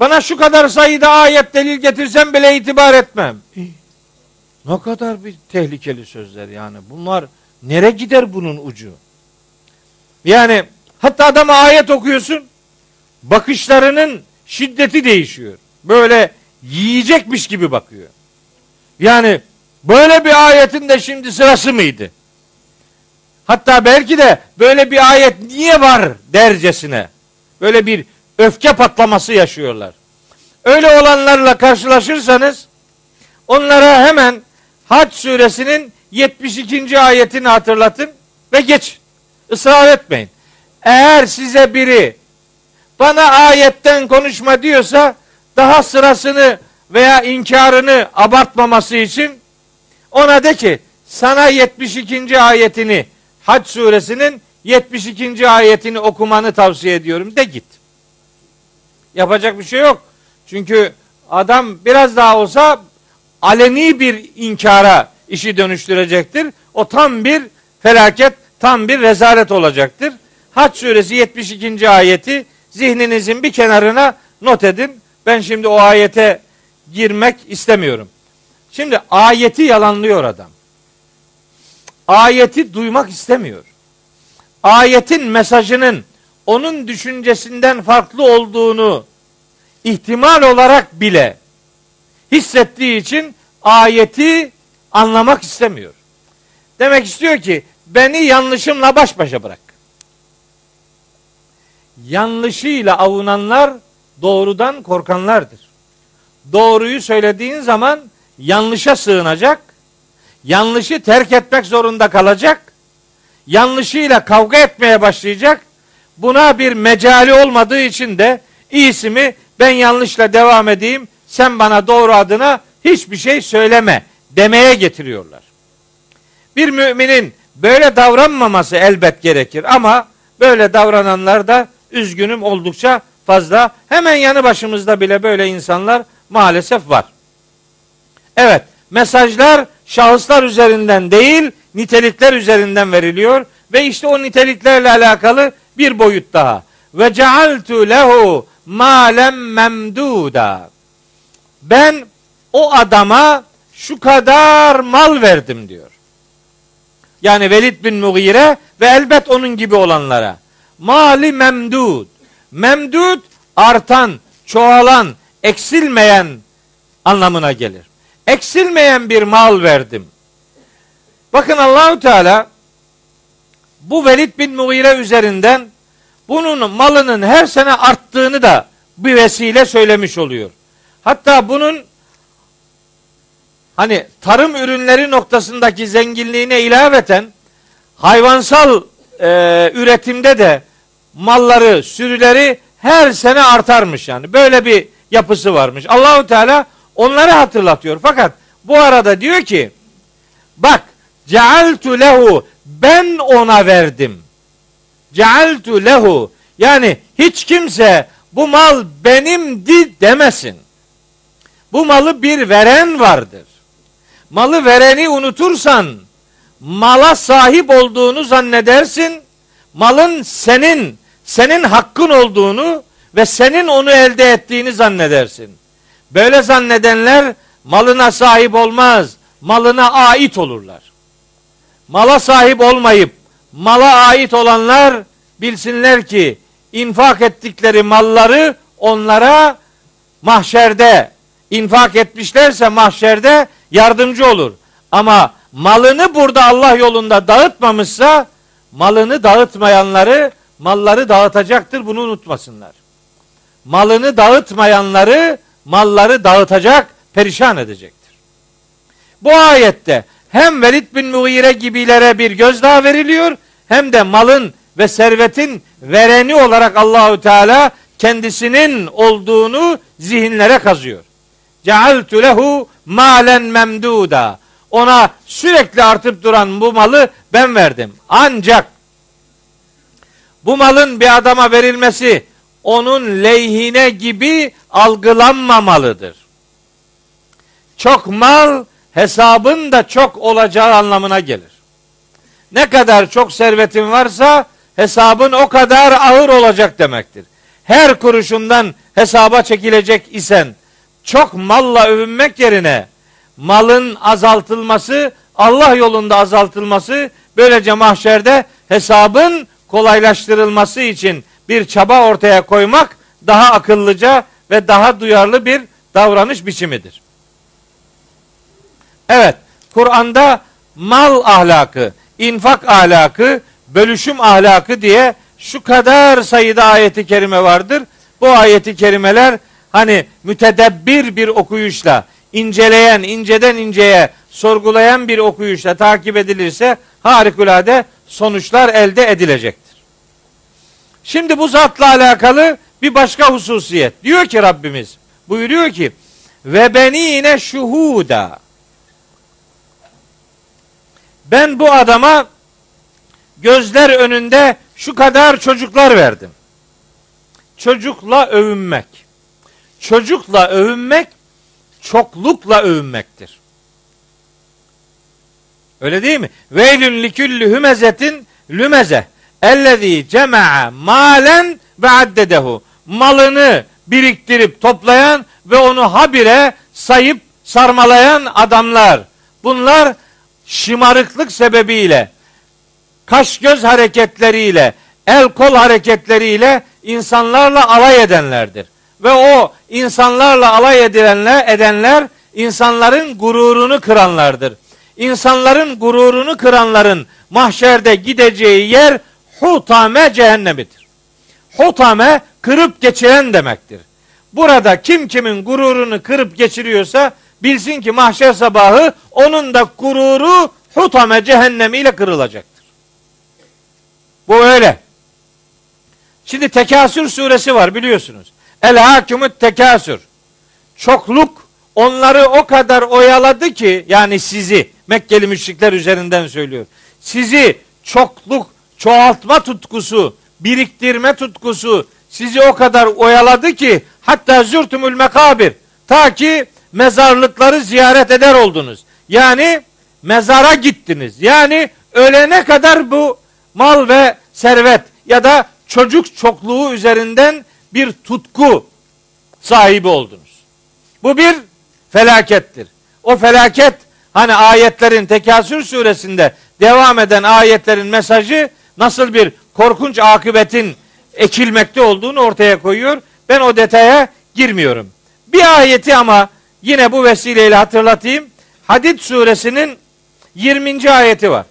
Bana şu kadar sayıda ayet delil getirsen bile itibar etmem. Ne kadar bir tehlikeli sözler yani. Bunlar nere gider bunun ucu? Yani hatta adama ayet okuyorsun. Bakışlarının şiddeti değişiyor. Böyle yiyecekmiş gibi bakıyor. Yani böyle bir ayetin de şimdi sırası mıydı? Hatta belki de böyle bir ayet niye var dercesine. Böyle bir öfke patlaması yaşıyorlar. Öyle olanlarla karşılaşırsanız onlara hemen Hac suresinin 72. ayetini hatırlatın ve geç. Israr etmeyin. Eğer size biri bana ayetten konuşma diyorsa daha sırasını veya inkarını abartmaması için ona de ki sana 72. ayetini Hac suresinin 72. ayetini okumanı tavsiye ediyorum de git. Yapacak bir şey yok. Çünkü adam biraz daha olsa aleni bir inkara işi dönüştürecektir. O tam bir felaket, tam bir rezalet olacaktır. Haç suresi 72. ayeti zihninizin bir kenarına not edin. Ben şimdi o ayete girmek istemiyorum. Şimdi ayeti yalanlıyor adam. Ayeti duymak istemiyor. Ayetin mesajının onun düşüncesinden farklı olduğunu ihtimal olarak bile hissettiği için ayeti anlamak istemiyor. Demek istiyor ki beni yanlışımla baş başa bırak. Yanlışıyla avunanlar doğrudan korkanlardır. Doğruyu söylediğin zaman yanlışa sığınacak, yanlışı terk etmek zorunda kalacak, yanlışıyla kavga etmeye başlayacak. Buna bir mecali olmadığı için de iyisi mi ben yanlışla devam edeyim, sen bana doğru adına hiçbir şey söyleme demeye getiriyorlar. Bir müminin böyle davranmaması elbet gerekir ama böyle davrananlar da üzgünüm oldukça fazla. Hemen yanı başımızda bile böyle insanlar maalesef var. Evet, mesajlar şahıslar üzerinden değil, nitelikler üzerinden veriliyor ve işte o niteliklerle alakalı bir boyut daha. Ve cealtu lehu malem memduda. Ben o adama şu kadar mal verdim diyor. Yani Velid bin Mughire ve elbet onun gibi olanlara. Mali memdud. Memdud artan, çoğalan, eksilmeyen anlamına gelir. Eksilmeyen bir mal verdim. Bakın Allahu Teala bu Velid bin Mughire üzerinden bunun malının her sene arttığını da bir vesile söylemiş oluyor. Hatta bunun hani tarım ürünleri noktasındaki zenginliğine ilaveten hayvansal e, üretimde de malları, sürüleri her sene artarmış yani. Böyle bir yapısı varmış. Allahu Teala onları hatırlatıyor. Fakat bu arada diyor ki bak cealtu lehu ben ona verdim. Cealtu lehu yani hiç kimse bu mal benimdi demesin. Bu malı bir veren vardır. Malı vereni unutursan mala sahip olduğunu zannedersin. Malın senin, senin hakkın olduğunu ve senin onu elde ettiğini zannedersin. Böyle zannedenler malına sahip olmaz, malına ait olurlar. Mala sahip olmayıp mala ait olanlar bilsinler ki infak ettikleri malları onlara mahşerde infak etmişlerse mahşerde yardımcı olur. Ama malını burada Allah yolunda dağıtmamışsa malını dağıtmayanları malları dağıtacaktır bunu unutmasınlar. Malını dağıtmayanları malları dağıtacak, perişan edecektir. Bu ayette hem Velid bin Mughire gibilere bir gözdağı veriliyor hem de malın ve servetin vereni olarak Allahü Teala kendisinin olduğunu zihinlere kazıyor. Cealtu lehu malen memduda. Ona sürekli artıp duran bu malı ben verdim. Ancak bu malın bir adama verilmesi onun lehine gibi algılanmamalıdır. Çok mal hesabın da çok olacağı anlamına gelir. Ne kadar çok servetin varsa hesabın o kadar ağır olacak demektir. Her kuruşundan hesaba çekilecek isen çok malla övünmek yerine malın azaltılması, Allah yolunda azaltılması, böylece mahşerde hesabın kolaylaştırılması için bir çaba ortaya koymak daha akıllıca ve daha duyarlı bir davranış biçimidir. Evet, Kur'an'da mal ahlakı, infak ahlakı, bölüşüm ahlakı diye şu kadar sayıda ayeti kerime vardır. Bu ayeti kerimeler hani mütedebbir bir okuyuşla, inceleyen, inceden inceye sorgulayan bir okuyuşla takip edilirse harikulade sonuçlar elde edilecektir. Şimdi bu zatla alakalı bir başka hususiyet. Diyor ki Rabbimiz, buyuruyor ki ve beni yine şuhuda. Ben bu adama gözler önünde şu kadar çocuklar verdim. Çocukla övünmek. Çocukla övünmek çoklukla övünmektir. Öyle değil mi? Veylün likülli hümezetin lümeze ellezî cema'a malen ve addedehu. malını biriktirip toplayan ve onu habire sayıp sarmalayan adamlar. Bunlar şımarıklık sebebiyle, kaş göz hareketleriyle, el kol hareketleriyle insanlarla alay edenlerdir. Ve o insanlarla alay edilenler, edenler insanların gururunu kıranlardır. İnsanların gururunu kıranların mahşerde gideceği yer hutame cehennemidir. Hutame kırıp geçiren demektir. Burada kim kimin gururunu kırıp geçiriyorsa bilsin ki mahşer sabahı onun da gururu hutame cehennemiyle kırılacaktır. Bu öyle. Şimdi Tekasür suresi var biliyorsunuz. El hakimut tekasür. Çokluk onları o kadar oyaladı ki yani sizi Mekkeli müşrikler üzerinden söylüyor. Sizi çokluk, çoğaltma tutkusu, biriktirme tutkusu sizi o kadar oyaladı ki hatta zürtümül mekabir ta ki mezarlıkları ziyaret eder oldunuz. Yani mezara gittiniz. Yani ölene kadar bu mal ve servet ya da çocuk çokluğu üzerinden bir tutku sahibi oldunuz. Bu bir felakettir. O felaket hani ayetlerin Tekasür suresinde devam eden ayetlerin mesajı nasıl bir korkunç akıbetin ekilmekte olduğunu ortaya koyuyor. Ben o detaya girmiyorum. Bir ayeti ama yine bu vesileyle hatırlatayım. Hadid suresinin 20. ayeti var.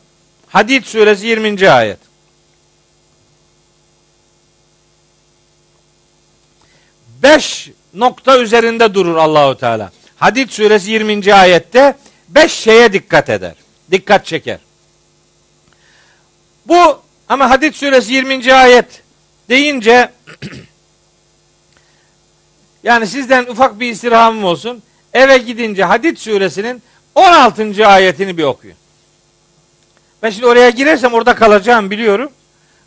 Hadid suresi 20. ayet. Beş nokta üzerinde durur Allahu Teala. Hadid suresi 20. ayette beş şeye dikkat eder. Dikkat çeker. Bu ama Hadid suresi 20. ayet deyince yani sizden ufak bir istirhamım olsun. Eve gidince Hadid suresinin 16. ayetini bir okuyun. Ben şimdi oraya girersem orada kalacağım biliyorum.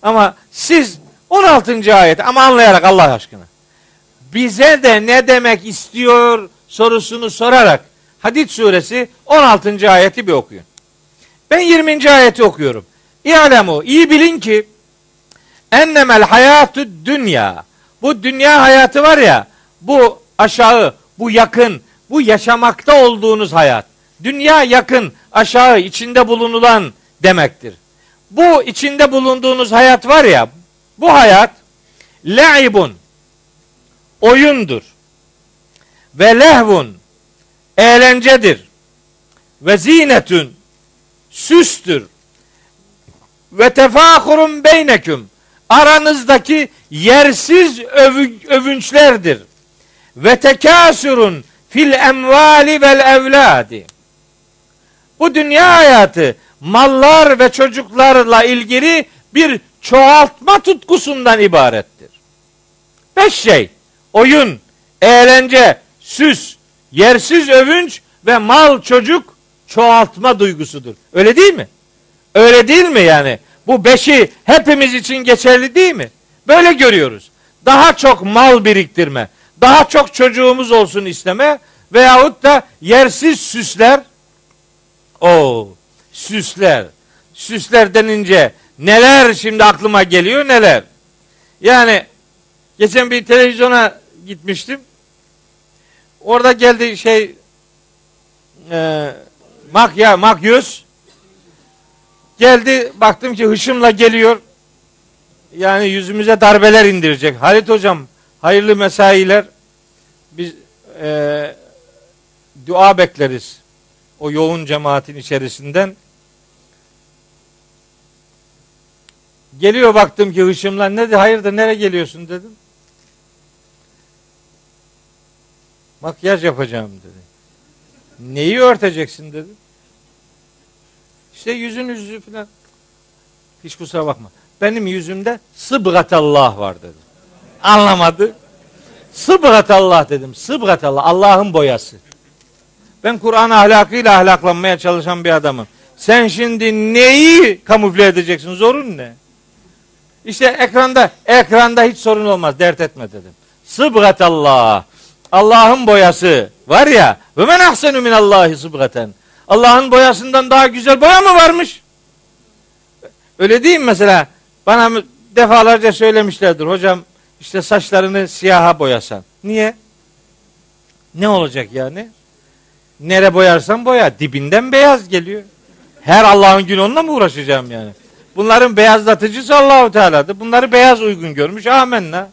Ama siz 16. ayet ama anlayarak Allah aşkına. Bize de ne demek istiyor sorusunu sorarak Hadid suresi 16. ayeti bir okuyun. Ben 20. ayeti okuyorum. İ'lemu iyi bilin ki ennemel hayatü dünya. Bu dünya hayatı var ya bu aşağı, bu yakın, bu yaşamakta olduğunuz hayat. Dünya yakın, aşağı, içinde bulunulan demektir. Bu içinde bulunduğunuz hayat var ya, bu hayat le'ibun, oyundur. Ve lehvun, eğlencedir. Ve zinetün, süstür. Ve tefahurun beyneküm, aranızdaki yersiz övü, övünçlerdir. Ve tekasürün fil emvali vel evladi. Bu dünya hayatı mallar ve çocuklarla ilgili bir çoğaltma tutkusundan ibarettir. Beş şey. Oyun, eğlence, süs, yersiz övünç ve mal çocuk çoğaltma duygusudur. Öyle değil mi? Öyle değil mi yani? Bu beşi hepimiz için geçerli değil mi? Böyle görüyoruz. Daha çok mal biriktirme, daha çok çocuğumuz olsun isteme veyahut da yersiz süsler. O süsler. Süsler denince neler şimdi aklıma geliyor neler. Yani geçen bir televizyona gitmiştim. Orada geldi şey e, makya, makyöz geldi baktım ki hışımla geliyor. Yani yüzümüze darbeler indirecek. Halit hocam hayırlı mesailer. Biz e, dua bekleriz. O yoğun cemaatin içerisinden. Geliyor baktım ki hışımla ne de hayırdır nereye geliyorsun dedim. Makyaj yapacağım dedi. Neyi örteceksin dedi. İşte yüzün yüzü falan. Hiç kusura bakma. Benim yüzümde sıbgatallah var dedi. Anlamadı. Sıbgatallah dedim. Sıbgatallah. Allah'ın boyası. Ben Kur'an ahlakıyla ahlaklanmaya çalışan bir adamım. Sen şimdi neyi kamufle edeceksin? Zorun ne? İşte ekranda ekranda hiç sorun olmaz. Dert etme dedim. Sıbgatallah. Allah'ın boyası var ya ve men ahsenu minallahi sıbgaten. Allah'ın boyasından daha güzel boya mı varmış? Öyle değil mi mesela? Bana defalarca söylemişlerdir. Hocam işte saçlarını siyaha boyasan. Niye? Ne olacak yani? Nere boyarsan boya dibinden beyaz geliyor. Her Allah'ın günü onunla mı uğraşacağım yani? Bunların beyazlatıcısı Allahu Teala'dır. Bunları beyaz uygun görmüş. Amenna.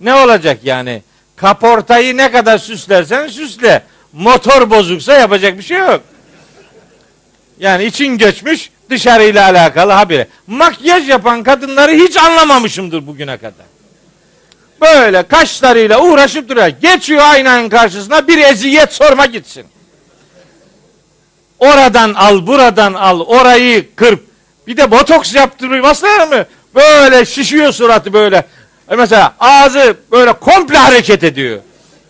Ne olacak yani? Kaportayı ne kadar süslersen süsle. Motor bozuksa yapacak bir şey yok. Yani için göçmüş dışarıyla alakalı habire. Makyaj yapan kadınları hiç anlamamışımdır bugüne kadar. Böyle kaşlarıyla uğraşıp duruyor. Geçiyor aynanın karşısına bir eziyet sorma gitsin. Oradan al, buradan al, orayı kırp. Bir de botoks yaptırıyor. Baslar mı? Böyle şişiyor suratı böyle. E mesela ağzı böyle komple hareket ediyor.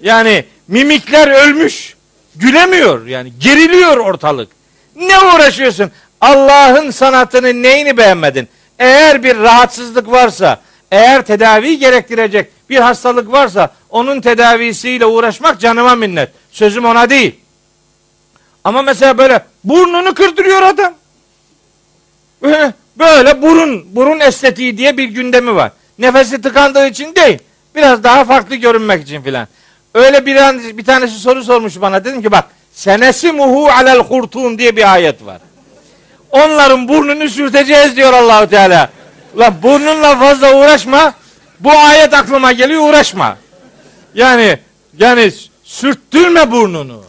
Yani mimikler ölmüş. Gülemiyor yani. Geriliyor ortalık. Ne uğraşıyorsun? Allah'ın sanatını neyini beğenmedin? Eğer bir rahatsızlık varsa, eğer tedavi gerektirecek bir hastalık varsa onun tedavisiyle uğraşmak canıma minnet. Sözüm ona değil. Ama mesela böyle burnunu kırdırıyor adam. Böyle, böyle burun, burun estetiği diye bir gündemi var. Nefesi tıkandığı için değil. Biraz daha farklı görünmek için filan. Öyle bir, an, bir tanesi soru sormuş bana. Dedim ki bak senesi muhu alel hurtun diye bir ayet var. Onların burnunu sürteceğiz diyor Allahu Teala. Ulan burnunla fazla uğraşma. Bu ayet aklıma geliyor uğraşma. Yani yani sürttürme burnunu.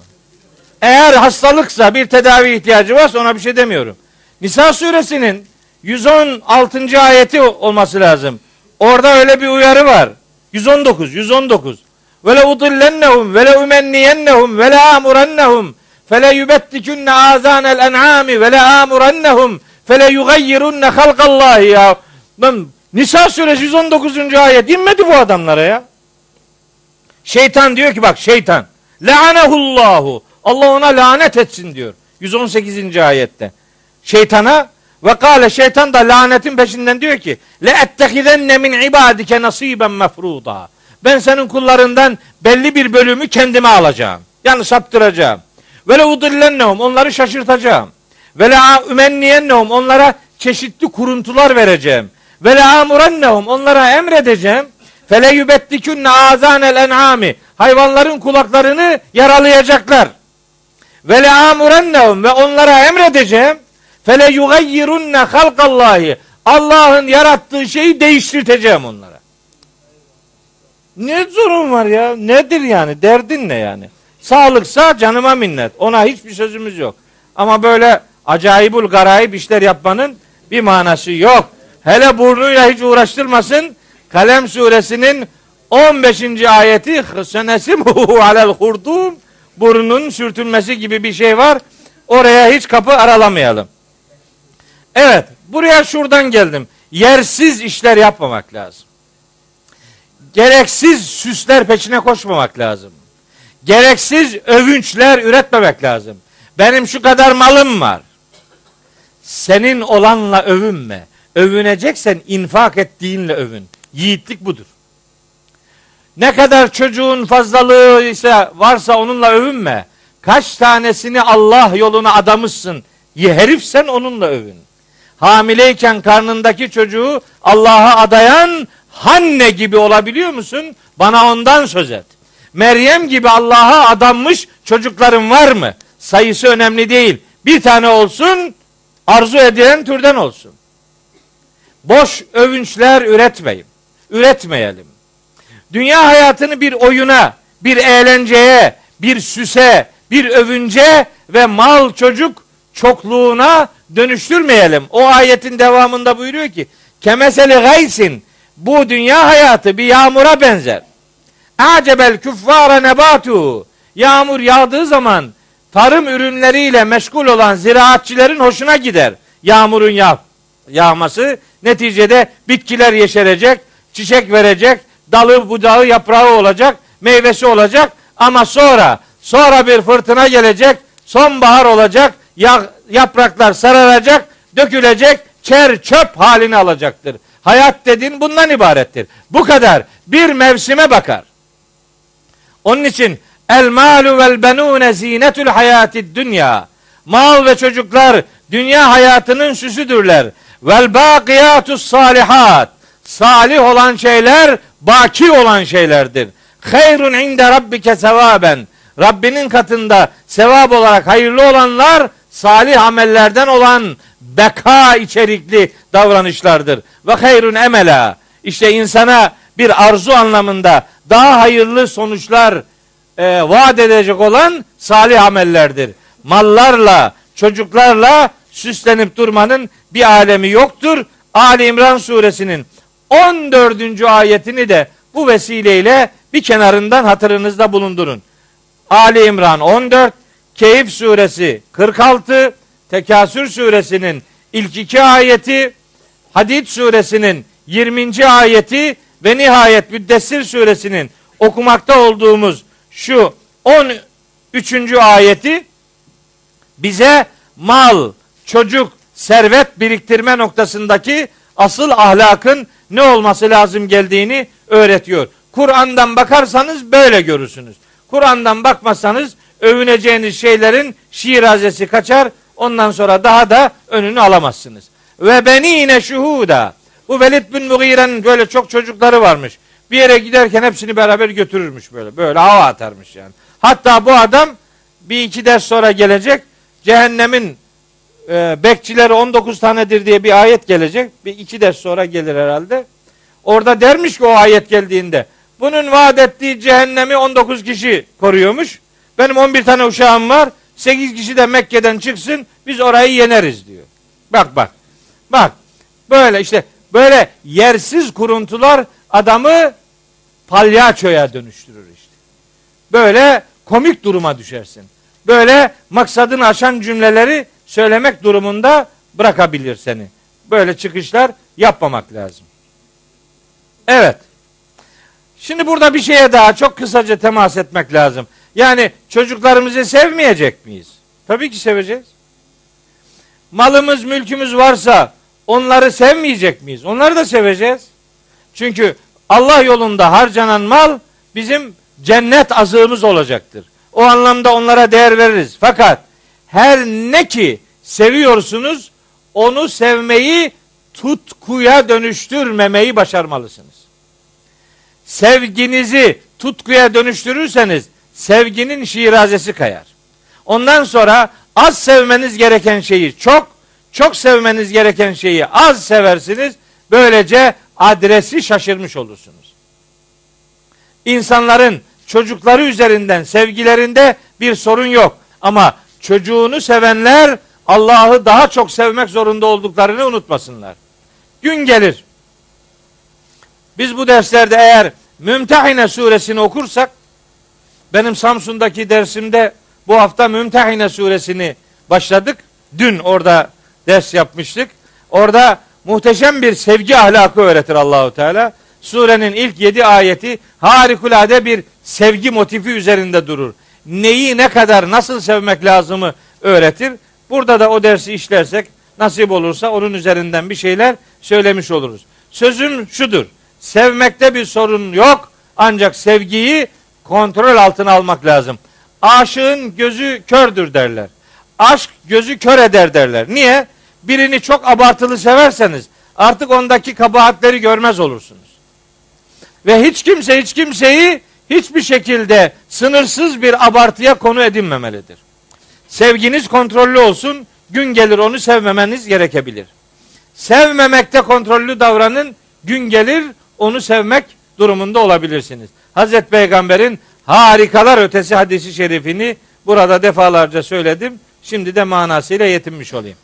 Eğer hastalıksa bir tedavi ihtiyacı varsa ona bir şey demiyorum. Nisa suresinin 116. ayeti olması lazım. Orada öyle bir uyarı var. 119, 119. Ve le udillennehum ve le umenniyennehum ve le amurennehum fe le yubettikunne azanel en'ami ve le amurennehum fe le yugayyirunne halkallahi ya. Nisa suresi 119. ayet inmedi bu adamlara ya. Şeytan diyor ki bak şeytan. Le'anehullahu. Allah ona lanet etsin diyor. 118. ayette. Şeytana ve kâle şeytan da lanetin peşinden diyor ki le ettehidenne min ibadike nasiben mefruda. Ben senin kullarından belli bir bölümü kendime alacağım. Yani saptıracağım. Ve le udillennehum onları şaşırtacağım. Ve le ümenniyennehum onlara çeşitli kuruntular vereceğim. Ve le amurennehum onlara emredeceğim. Fele yubettikünne azanel en'ami hayvanların kulaklarını yaralayacaklar. Ve le amurennehum ve onlara emredeceğim. Fele yugayyirunne halkallahi Allah'ın yarattığı şeyi değiştirteceğim onlara. Ne sorun var ya? Nedir yani? Derdin ne yani? Sağlıksa canıma minnet. Ona hiçbir sözümüz yok. Ama böyle acayibul garayip işler yapmanın bir manası yok. Hele burnuyla hiç uğraştırmasın. Kalem suresinin 15. ayeti senesimuhu alel hurdum burnunun sürtünmesi gibi bir şey var. Oraya hiç kapı aralamayalım. Evet, buraya şuradan geldim. Yersiz işler yapmamak lazım. Gereksiz süsler peşine koşmamak lazım. Gereksiz övünçler üretmemek lazım. Benim şu kadar malım var. Senin olanla övünme. Övüneceksen infak ettiğinle övün. Yiğitlik budur. Ne kadar çocuğun fazlalığı ise varsa onunla övünme. Kaç tanesini Allah yoluna adamışsın. Herifsen onunla övün. Hamileyken karnındaki çocuğu Allah'a adayan Hanne gibi olabiliyor musun? Bana ondan söz et. Meryem gibi Allah'a adanmış çocukların var mı? Sayısı önemli değil. Bir tane olsun, arzu edilen türden olsun. Boş övünçler üretmeyin. Üretmeyelim. Dünya hayatını bir oyuna, bir eğlenceye, bir süse, bir övünce ve mal çocuk çokluğuna dönüştürmeyelim. O ayetin devamında buyuruyor ki kemeseli gaysin bu dünya hayatı bir yağmura benzer. Acebel küffara nebatu yağmur yağdığı zaman tarım ürünleriyle meşgul olan ziraatçilerin hoşuna gider. Yağmurun yağ yağması neticede bitkiler yeşerecek, çiçek verecek, dalı budağı yaprağı olacak, meyvesi olacak ama sonra sonra bir fırtına gelecek, sonbahar olacak, yapraklar sararacak, dökülecek, çer çöp halini alacaktır. Hayat dedin bundan ibarettir. Bu kadar. Bir mevsime bakar. Onun için el malu vel benune zinetul hayatid dünya. Mal ve çocuklar dünya hayatının süsüdürler. Vel bakiyatus salihat. Salih olan şeyler baki olan şeylerdir. Hayrun inde rabbike sevaben. Rabbinin katında sevap olarak hayırlı olanlar salih amellerden olan beka içerikli davranışlardır. Ve hayrun emela. İşte insana bir arzu anlamında daha hayırlı sonuçlar e, vaat edecek olan salih amellerdir. Mallarla, çocuklarla süslenip durmanın bir alemi yoktur. Ali İmran suresinin 14. ayetini de bu vesileyle bir kenarından hatırınızda bulundurun. Ali İmran 14, Keyif suresi 46, Tekasür suresinin ilk iki ayeti, Hadid suresinin 20. ayeti ve nihayet Müddessir suresinin okumakta olduğumuz şu 13. ayeti bize mal, çocuk, servet biriktirme noktasındaki asıl ahlakın ne olması lazım geldiğini öğretiyor. Kur'an'dan bakarsanız böyle görürsünüz. Kur'an'dan bakmasanız övüneceğiniz şeylerin şirazesi kaçar. Ondan sonra daha da önünü alamazsınız. Ve beni yine şuhuda. Bu Velid bin Mughire'nin böyle çok çocukları varmış. Bir yere giderken hepsini beraber götürürmüş böyle. Böyle hava atarmış yani. Hatta bu adam bir iki ders sonra gelecek. Cehennemin e, bekçileri 19 tanedir diye bir ayet gelecek. Bir iki ders sonra gelir herhalde. Orada dermiş ki o ayet geldiğinde bunun vaat ettiği cehennemi 19 kişi koruyormuş. Benim 11 tane uşağım var. 8 kişi de Mekke'den çıksın. Biz orayı yeneriz diyor. Bak bak. Bak. Böyle işte böyle yersiz kuruntular adamı palyaçoya dönüştürür işte. Böyle komik duruma düşersin. Böyle maksadını aşan cümleleri söylemek durumunda bırakabilir seni. Böyle çıkışlar yapmamak lazım. Evet. Şimdi burada bir şeye daha çok kısaca temas etmek lazım. Yani çocuklarımızı sevmeyecek miyiz? Tabii ki seveceğiz. Malımız, mülkümüz varsa onları sevmeyecek miyiz? Onları da seveceğiz. Çünkü Allah yolunda harcanan mal bizim cennet azığımız olacaktır. O anlamda onlara değer veririz. Fakat her ne ki seviyorsunuz onu sevmeyi tutkuya dönüştürmemeyi başarmalısınız. Sevginizi tutkuya dönüştürürseniz sevginin şirazesi kayar. Ondan sonra az sevmeniz gereken şeyi çok, çok sevmeniz gereken şeyi az seversiniz. Böylece adresi şaşırmış olursunuz. İnsanların çocukları üzerinden sevgilerinde bir sorun yok. Ama çocuğunu sevenler Allah'ı daha çok sevmek zorunda olduklarını unutmasınlar. Gün gelir. Biz bu derslerde eğer Mümtehine suresini okursak benim Samsun'daki dersimde bu hafta Mümtehine suresini başladık. Dün orada ders yapmıştık. Orada muhteşem bir sevgi ahlakı öğretir Allahu Teala. Surenin ilk yedi ayeti harikulade bir sevgi motifi üzerinde durur. Neyi ne kadar nasıl sevmek lazımı öğretir. Burada da o dersi işlersek nasip olursa onun üzerinden bir şeyler söylemiş oluruz. Sözüm şudur. Sevmekte bir sorun yok. Ancak sevgiyi kontrol altına almak lazım. Aşığın gözü kördür derler. Aşk gözü kör eder derler. Niye? Birini çok abartılı severseniz artık ondaki kabahatleri görmez olursunuz. Ve hiç kimse hiç kimseyi hiçbir şekilde sınırsız bir abartıya konu edinmemelidir. Sevginiz kontrollü olsun, gün gelir onu sevmemeniz gerekebilir. Sevmemekte kontrollü davranın, gün gelir onu sevmek durumunda olabilirsiniz. Hazreti Peygamber'in harikalar ötesi hadisi şerifini burada defalarca söyledim. Şimdi de manasıyla yetinmiş olayım.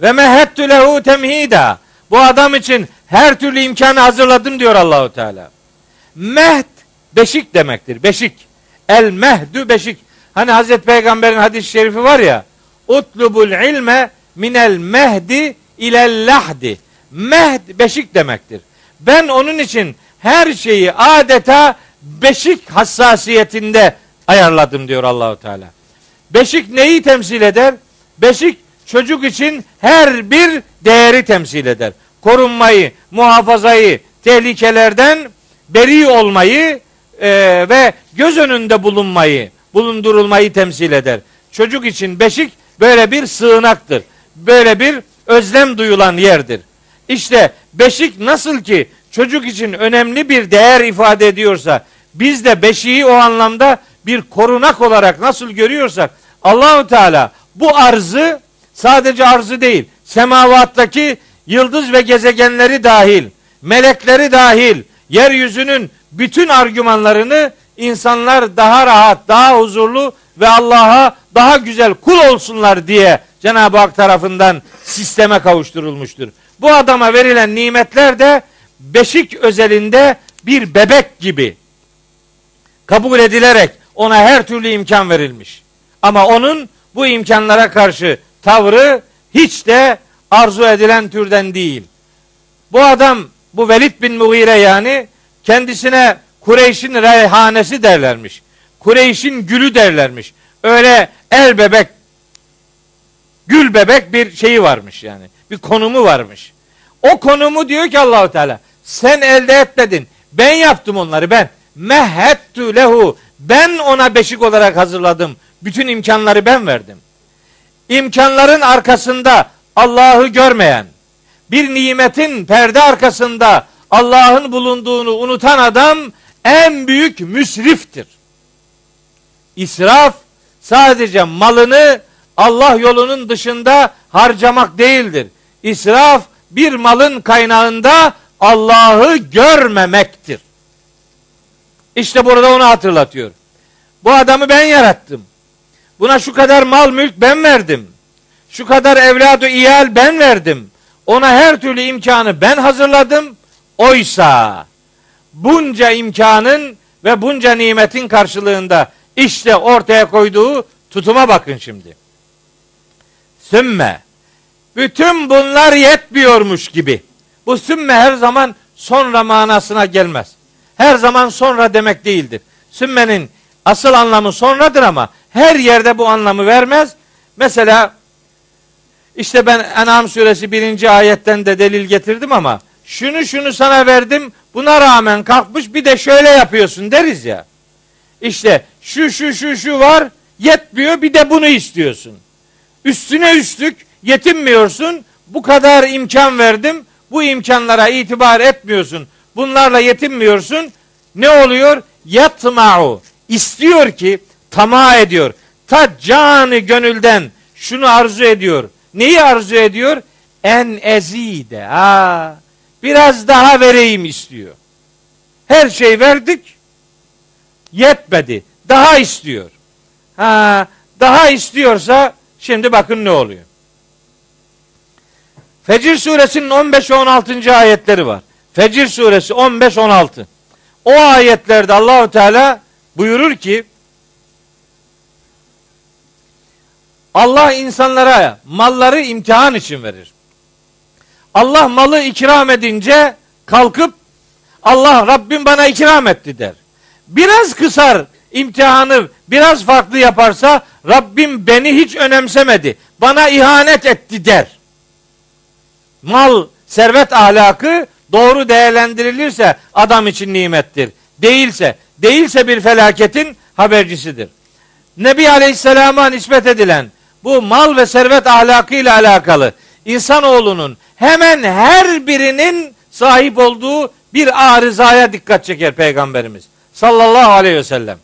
Ve mehettü lehu temhida. Bu adam için her türlü imkanı hazırladım diyor Allahu Teala. Mehd beşik demektir. Beşik. El mehdü beşik. Hani Hazreti Peygamber'in hadis-i şerifi var ya. Utlubul ilme minel mehdi ilel lahdi. Mehd beşik demektir. Ben onun için her şeyi adeta beşik hassasiyetinde ayarladım diyor Allahu Teala. Beşik neyi temsil eder? Beşik çocuk için her bir değeri temsil eder. Korunmayı, muhafazayı, tehlikelerden beri olmayı e, ve göz önünde bulunmayı, bulundurulmayı temsil eder. Çocuk için beşik böyle bir sığınaktır. Böyle bir özlem duyulan yerdir. İşte beşik nasıl ki çocuk için önemli bir değer ifade ediyorsa biz de beşiği o anlamda bir korunak olarak nasıl görüyorsak Allahu Teala bu arzı sadece arzı değil semavattaki yıldız ve gezegenleri dahil melekleri dahil yeryüzünün bütün argümanlarını insanlar daha rahat, daha huzurlu ve Allah'a daha güzel kul olsunlar diye Cenab-ı Hak tarafından sisteme kavuşturulmuştur. Bu adama verilen nimetler de beşik özelinde bir bebek gibi kabul edilerek ona her türlü imkan verilmiş. Ama onun bu imkanlara karşı tavrı hiç de arzu edilen türden değil. Bu adam bu Velid bin Mughire yani kendisine Kureyş'in reyhanesi derlermiş. Kureyş'in gülü derlermiş. Öyle el bebek gül bebek bir şeyi varmış yani. Bir konumu varmış. O konumu diyor ki Allahu Teala sen elde etmedin. Ben yaptım onları ben. Mehettu lehu. Ben ona beşik olarak hazırladım. Bütün imkanları ben verdim. İmkanların arkasında Allah'ı görmeyen, bir nimetin perde arkasında Allah'ın bulunduğunu unutan adam en büyük müsriftir. İsraf sadece malını Allah yolunun dışında harcamak değildir. İsraf bir malın kaynağında Allah'ı görmemektir. İşte burada onu hatırlatıyor. Bu adamı ben yarattım. Buna şu kadar mal mülk ben verdim. Şu kadar evladı iyal ben verdim. Ona her türlü imkanı ben hazırladım. Oysa bunca imkanın ve bunca nimetin karşılığında işte ortaya koyduğu tutuma bakın şimdi. Sümme. Bütün bunlar yetmiyormuş gibi. Bu sümme her zaman sonra manasına gelmez. Her zaman sonra demek değildir. Sümmenin asıl anlamı sonradır ama her yerde bu anlamı vermez. Mesela işte ben En'am suresi birinci ayetten de delil getirdim ama şunu şunu sana verdim buna rağmen kalkmış bir de şöyle yapıyorsun deriz ya. İşte şu şu şu şu var yetmiyor bir de bunu istiyorsun. Üstüne üstlük yetinmiyorsun. Bu kadar imkan verdim. Bu imkanlara itibar etmiyorsun. Bunlarla yetinmiyorsun. Ne oluyor? Yatma'u. istiyor ki tamah ediyor. Ta canı gönülden şunu arzu ediyor. Neyi arzu ediyor? En ezide. Ha, biraz daha vereyim istiyor. Her şey verdik. Yetmedi. Daha istiyor. Ha, daha istiyorsa şimdi bakın ne oluyor. Fecir suresinin 15 ve 16. ayetleri var. Fecir suresi 15 16. O ayetlerde Allahu Teala buyurur ki Allah insanlara malları imtihan için verir. Allah malı ikram edince kalkıp Allah Rabbim bana ikram etti der. Biraz kısar imtihanı biraz farklı yaparsa Rabbim beni hiç önemsemedi. Bana ihanet etti der. Mal, servet ahlakı doğru değerlendirilirse adam için nimettir. Değilse, değilse bir felaketin habercisidir. Nebi Aleyhisselam'a nispet edilen bu mal ve servet ahlakıyla alakalı insanoğlunun hemen her birinin sahip olduğu bir arızaya dikkat çeker peygamberimiz sallallahu aleyhi ve sellem.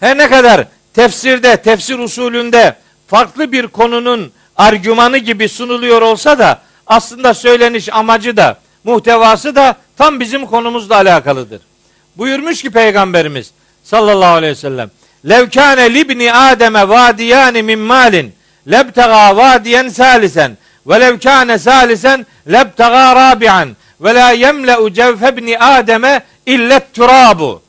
Her ne kadar tefsirde, tefsir usulünde farklı bir konunun argümanı gibi sunuluyor olsa da aslında söyleniş amacı da muhtevası da tam bizim konumuzla alakalıdır. Buyurmuş ki Peygamberimiz sallallahu aleyhi ve sellem Lev kâne libni Adem'e vadiyani min malin lebtega vadiyen salisen ve lev kâne salisen lebtega rabi'an ve la yemle'u cevfebni Adem'e illet turabu.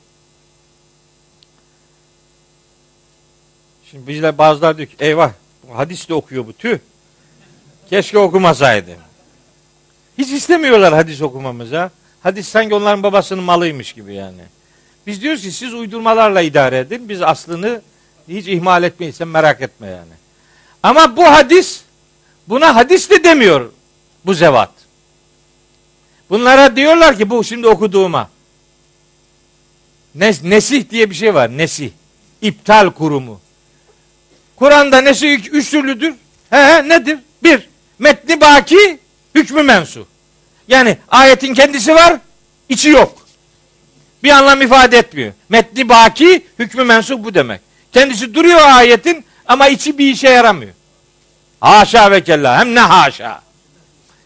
Şimdi bizler bazılar diyor ki eyvah hadis de okuyor bu tüh. Keşke okumasaydı. Hiç istemiyorlar hadis okumamıza. Hadis sanki onların babasının malıymış gibi yani. Biz diyoruz ki siz uydurmalarla idare edin. Biz aslını hiç ihmal etmeyin. Sen merak etme yani. Ama bu hadis buna hadis de demiyor bu zevat. Bunlara diyorlar ki bu şimdi okuduğuma. Nes nesih diye bir şey var. Nesih. İptal kurumu. Kur'an'da nesih üç türlüdür. He, he nedir? Bir, metni baki, hükmü mensu. Yani ayetin kendisi var, içi yok. Bir anlam ifade etmiyor. Metni baki, hükmü mensup bu demek. Kendisi duruyor ayetin ama içi bir işe yaramıyor. Haşa ve kella hem ne haşa.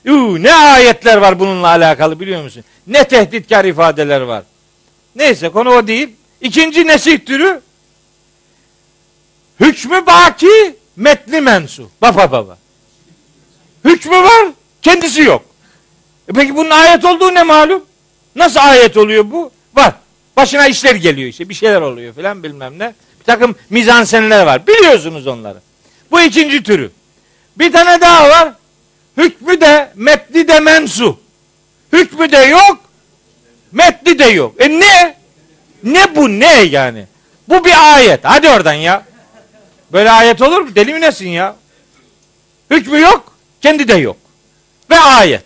Uu, ne ayetler var bununla alakalı biliyor musun? Ne tehditkar ifadeler var. Neyse konu o değil. İkinci nesih türü hükmü baki metni mensu. Baba baba. Hükmü var kendisi yok. E peki bunun ayet olduğu ne malum? Nasıl ayet oluyor bu? Başına işler geliyor işte bir şeyler oluyor filan bilmem ne. Bir takım mizansenler var. Biliyorsunuz onları. Bu ikinci türü. Bir tane daha var. Hükmü de metni de mensu. Hükmü de yok. Metni de yok. E ne? Ne bu ne yani? Bu bir ayet. Hadi oradan ya. Böyle ayet olur mu? Deli mi nesin ya? Hükmü yok. Kendi de yok. Ve ayet.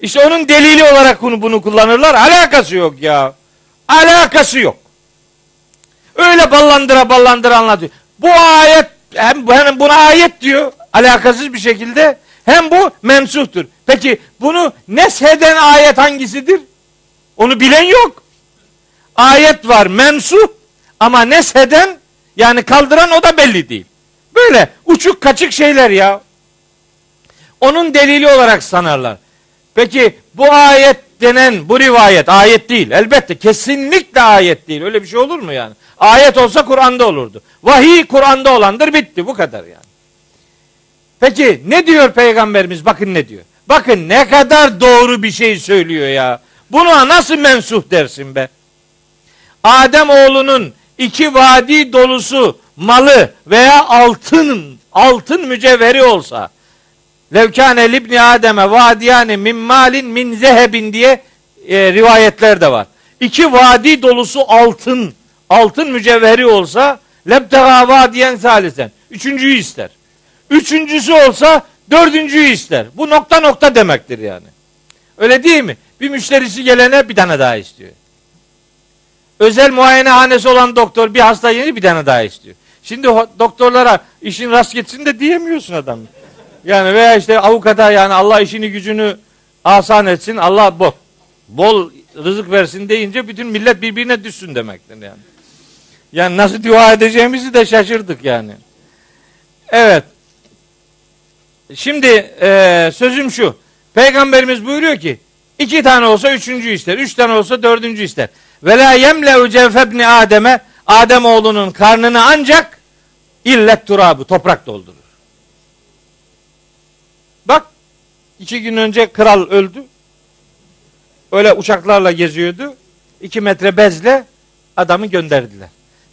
İşte onun delili olarak bunu, bunu kullanırlar. Alakası yok ya. Alakası yok. Öyle ballandıra ballandıra anlatıyor. Bu ayet hem, hem buna ayet diyor alakasız bir şekilde hem bu mensuhtur. Peki bunu nesheden ayet hangisidir? Onu bilen yok. Ayet var mensuh ama nesheden yani kaldıran o da belli değil. Böyle uçuk kaçık şeyler ya. Onun delili olarak sanarlar. Peki bu ayet denen bu rivayet ayet değil. Elbette kesinlikle ayet değil. Öyle bir şey olur mu yani? Ayet olsa Kur'an'da olurdu. Vahiy Kur'an'da olandır bitti bu kadar yani. Peki ne diyor peygamberimiz? Bakın ne diyor. Bakın ne kadar doğru bir şey söylüyor ya. Buna nasıl mensuh dersin be? Adem oğlunun iki vadi dolusu malı veya altın altın mücevheri olsa Levkâne libni Adem'e vadiyane min malin min zehebin diye e, rivayetler de var. İki vadi dolusu altın, altın mücevheri olsa lebtega vadiyen salisen. Üçüncüyü ister. Üçüncüsü olsa dördüncüyü ister. Bu nokta nokta demektir yani. Öyle değil mi? Bir müşterisi gelene bir tane daha istiyor. Özel muayenehanesi olan doktor bir hasta yeni bir tane daha istiyor. Şimdi doktorlara işin rast gitsin de diyemiyorsun adam. Yani veya işte avukata yani Allah işini gücünü asan etsin. Allah bol, bol rızık versin deyince bütün millet birbirine düşsün demektir yani. Yani nasıl dua edeceğimizi de şaşırdık yani. Evet. Şimdi e, sözüm şu. Peygamberimiz buyuruyor ki iki tane olsa üçüncü ister. Üç tane olsa dördüncü ister. Ve la yemle'u cevfebni Adem'e Adem oğlunun karnını ancak illet turabı toprak doldurur. Bak iki gün önce kral öldü. Öyle uçaklarla geziyordu. İki metre bezle adamı gönderdiler.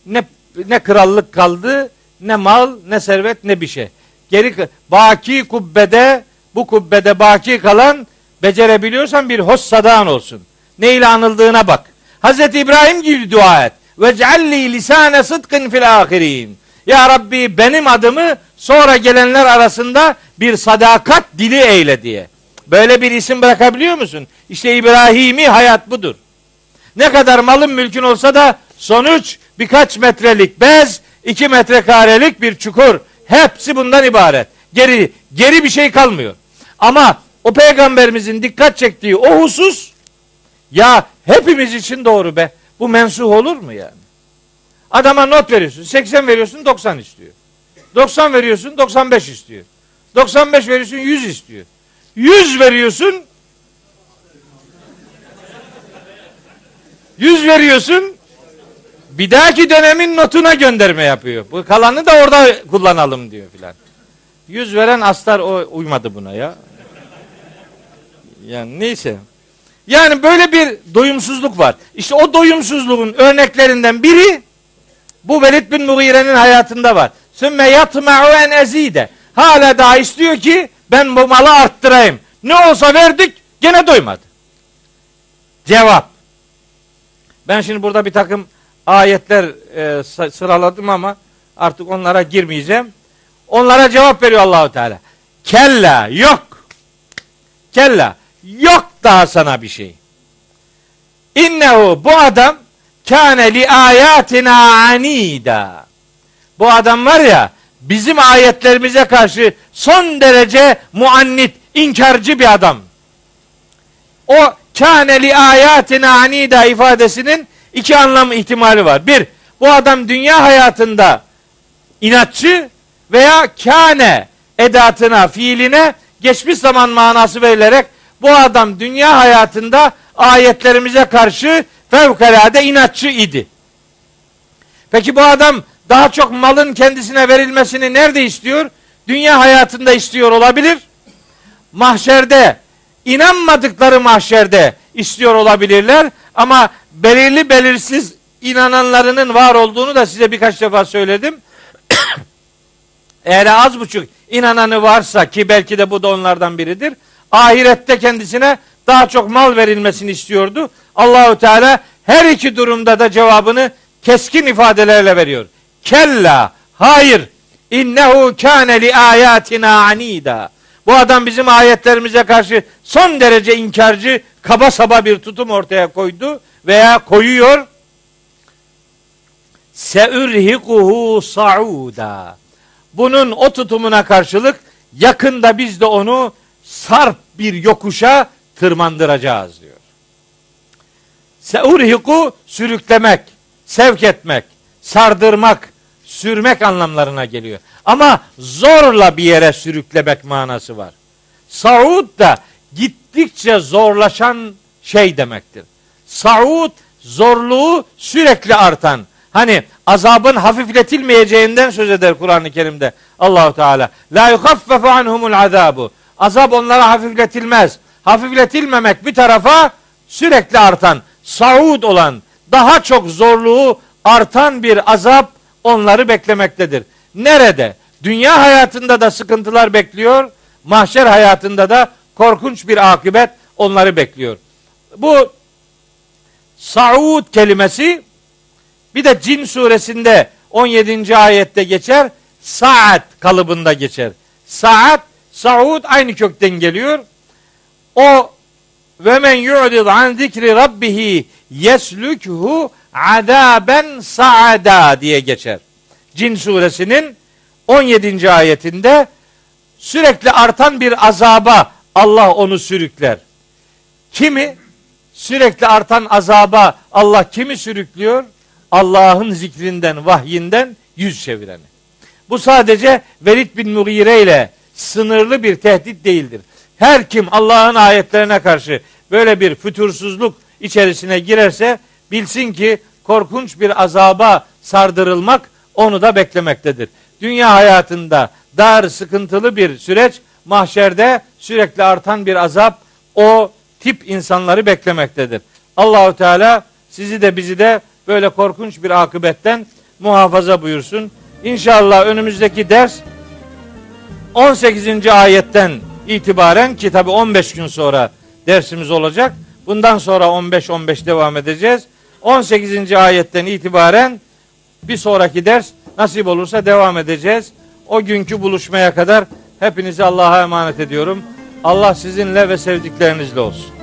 Ne ne krallık kaldı, ne mal, ne servet, ne bir şey. Geri baki kubbede, bu kubbede baki kalan becerebiliyorsan bir hossadan olsun. Ne ile anıldığına bak. Hazreti İbrahim gibi dua et. Ve cealli lisane sıdkın fil ahirin. Ya Rabbi benim adımı sonra gelenler arasında bir sadakat dili eyle diye. Böyle bir isim bırakabiliyor musun? İşte İbrahimi hayat budur. Ne kadar malın mülkün olsa da sonuç birkaç metrelik bez, iki metrekarelik bir çukur. Hepsi bundan ibaret. Geri, geri bir şey kalmıyor. Ama o peygamberimizin dikkat çektiği o husus ya hepimiz için doğru be. Bu mensuh olur mu yani? Adama not veriyorsun. 80 veriyorsun 90 istiyor. 90 veriyorsun 95 istiyor. 95 veriyorsun 100 istiyor. 100 veriyorsun 100 veriyorsun bir dahaki dönemin notuna gönderme yapıyor. Bu kalanı da orada kullanalım diyor filan. 100 veren astar o uymadı buna ya. Yani neyse. Yani böyle bir doyumsuzluk var. İşte o doyumsuzluğun örneklerinden biri bu Velid bin Mughire'nin hayatında var. Sümme yatma'u en ezide. Hala daha istiyor ki ben bu malı arttırayım. Ne olsa verdik gene doymadı. Cevap. Ben şimdi burada bir takım ayetler e, sıraladım ama artık onlara girmeyeceğim. Onlara cevap veriyor Allahu Teala. Kella yok. Kella yok daha sana bir şey. İnnehu bu adam kâne li ayatina anida. Bu adam var ya bizim ayetlerimize karşı son derece muannit, inkarcı bir adam. o kâne li ayatina anida ifadesinin iki anlam ihtimali var. Bir, bu adam dünya hayatında inatçı veya kâne edatına, fiiline geçmiş zaman manası verilerek bu adam dünya hayatında ayetlerimize karşı fevkalade inatçı idi. Peki bu adam daha çok malın kendisine verilmesini nerede istiyor? Dünya hayatında istiyor olabilir. Mahşerde inanmadıkları mahşerde istiyor olabilirler ama belirli belirsiz inananlarının var olduğunu da size birkaç defa söyledim. Eğer az buçuk inananı varsa ki belki de bu da onlardan biridir. Ahirette kendisine daha çok mal verilmesini istiyordu. Allahu Teala her iki durumda da cevabını keskin ifadelerle veriyor. Kella, hayır. İnnehu kâne li ayatina anida. Bu adam bizim ayetlerimize karşı son derece inkarcı, kaba saba bir tutum ortaya koydu veya koyuyor. Seürhikuhu sauda. Bunun o tutumuna karşılık yakında biz de onu sarp bir yokuşa tırmandıracağız diyor. Seurhiku sürüklemek, sevk etmek, sardırmak, sürmek anlamlarına geliyor. Ama zorla bir yere sürüklemek manası var. Saud da gittikçe zorlaşan şey demektir. Saud zorluğu sürekli artan. Hani azabın hafifletilmeyeceğinden söz eder Kur'an-ı Kerim'de Allahu Teala. La yuhaffefu anhumul azabu. Azap onlara hafifletilmez. Hafifletilmemek bir tarafa sürekli artan, saud olan, daha çok zorluğu artan bir azap onları beklemektedir. Nerede? Dünya hayatında da sıkıntılar bekliyor, mahşer hayatında da korkunç bir akıbet onları bekliyor. Bu Saud kelimesi bir de Cin suresinde 17. ayette geçer. Saat kalıbında geçer. Saat, Saud aynı kökten geliyor. O ve men yu'rid an zikri rabbihi yeslükhu adaben saada diye geçer. Cin suresinin 17. ayetinde sürekli artan bir azaba Allah onu sürükler. Kimi? Sürekli artan azaba Allah kimi sürüklüyor? Allah'ın zikrinden, vahyinden yüz çevireni. Bu sadece Velid bin Mughire ile sınırlı bir tehdit değildir. Her kim Allah'ın ayetlerine karşı böyle bir fütursuzluk içerisine girerse bilsin ki korkunç bir azaba sardırılmak onu da beklemektedir. Dünya hayatında dar, sıkıntılı bir süreç, mahşerde sürekli artan bir azap o tip insanları beklemektedir. Allahu Teala sizi de bizi de böyle korkunç bir akıbetten muhafaza buyursun. İnşallah önümüzdeki ders 18. ayetten itibaren ki tabi 15 gün sonra dersimiz olacak. Bundan sonra 15-15 devam edeceğiz. 18. ayetten itibaren bir sonraki ders nasip olursa devam edeceğiz. O günkü buluşmaya kadar hepinizi Allah'a emanet ediyorum. Allah sizinle ve sevdiklerinizle olsun.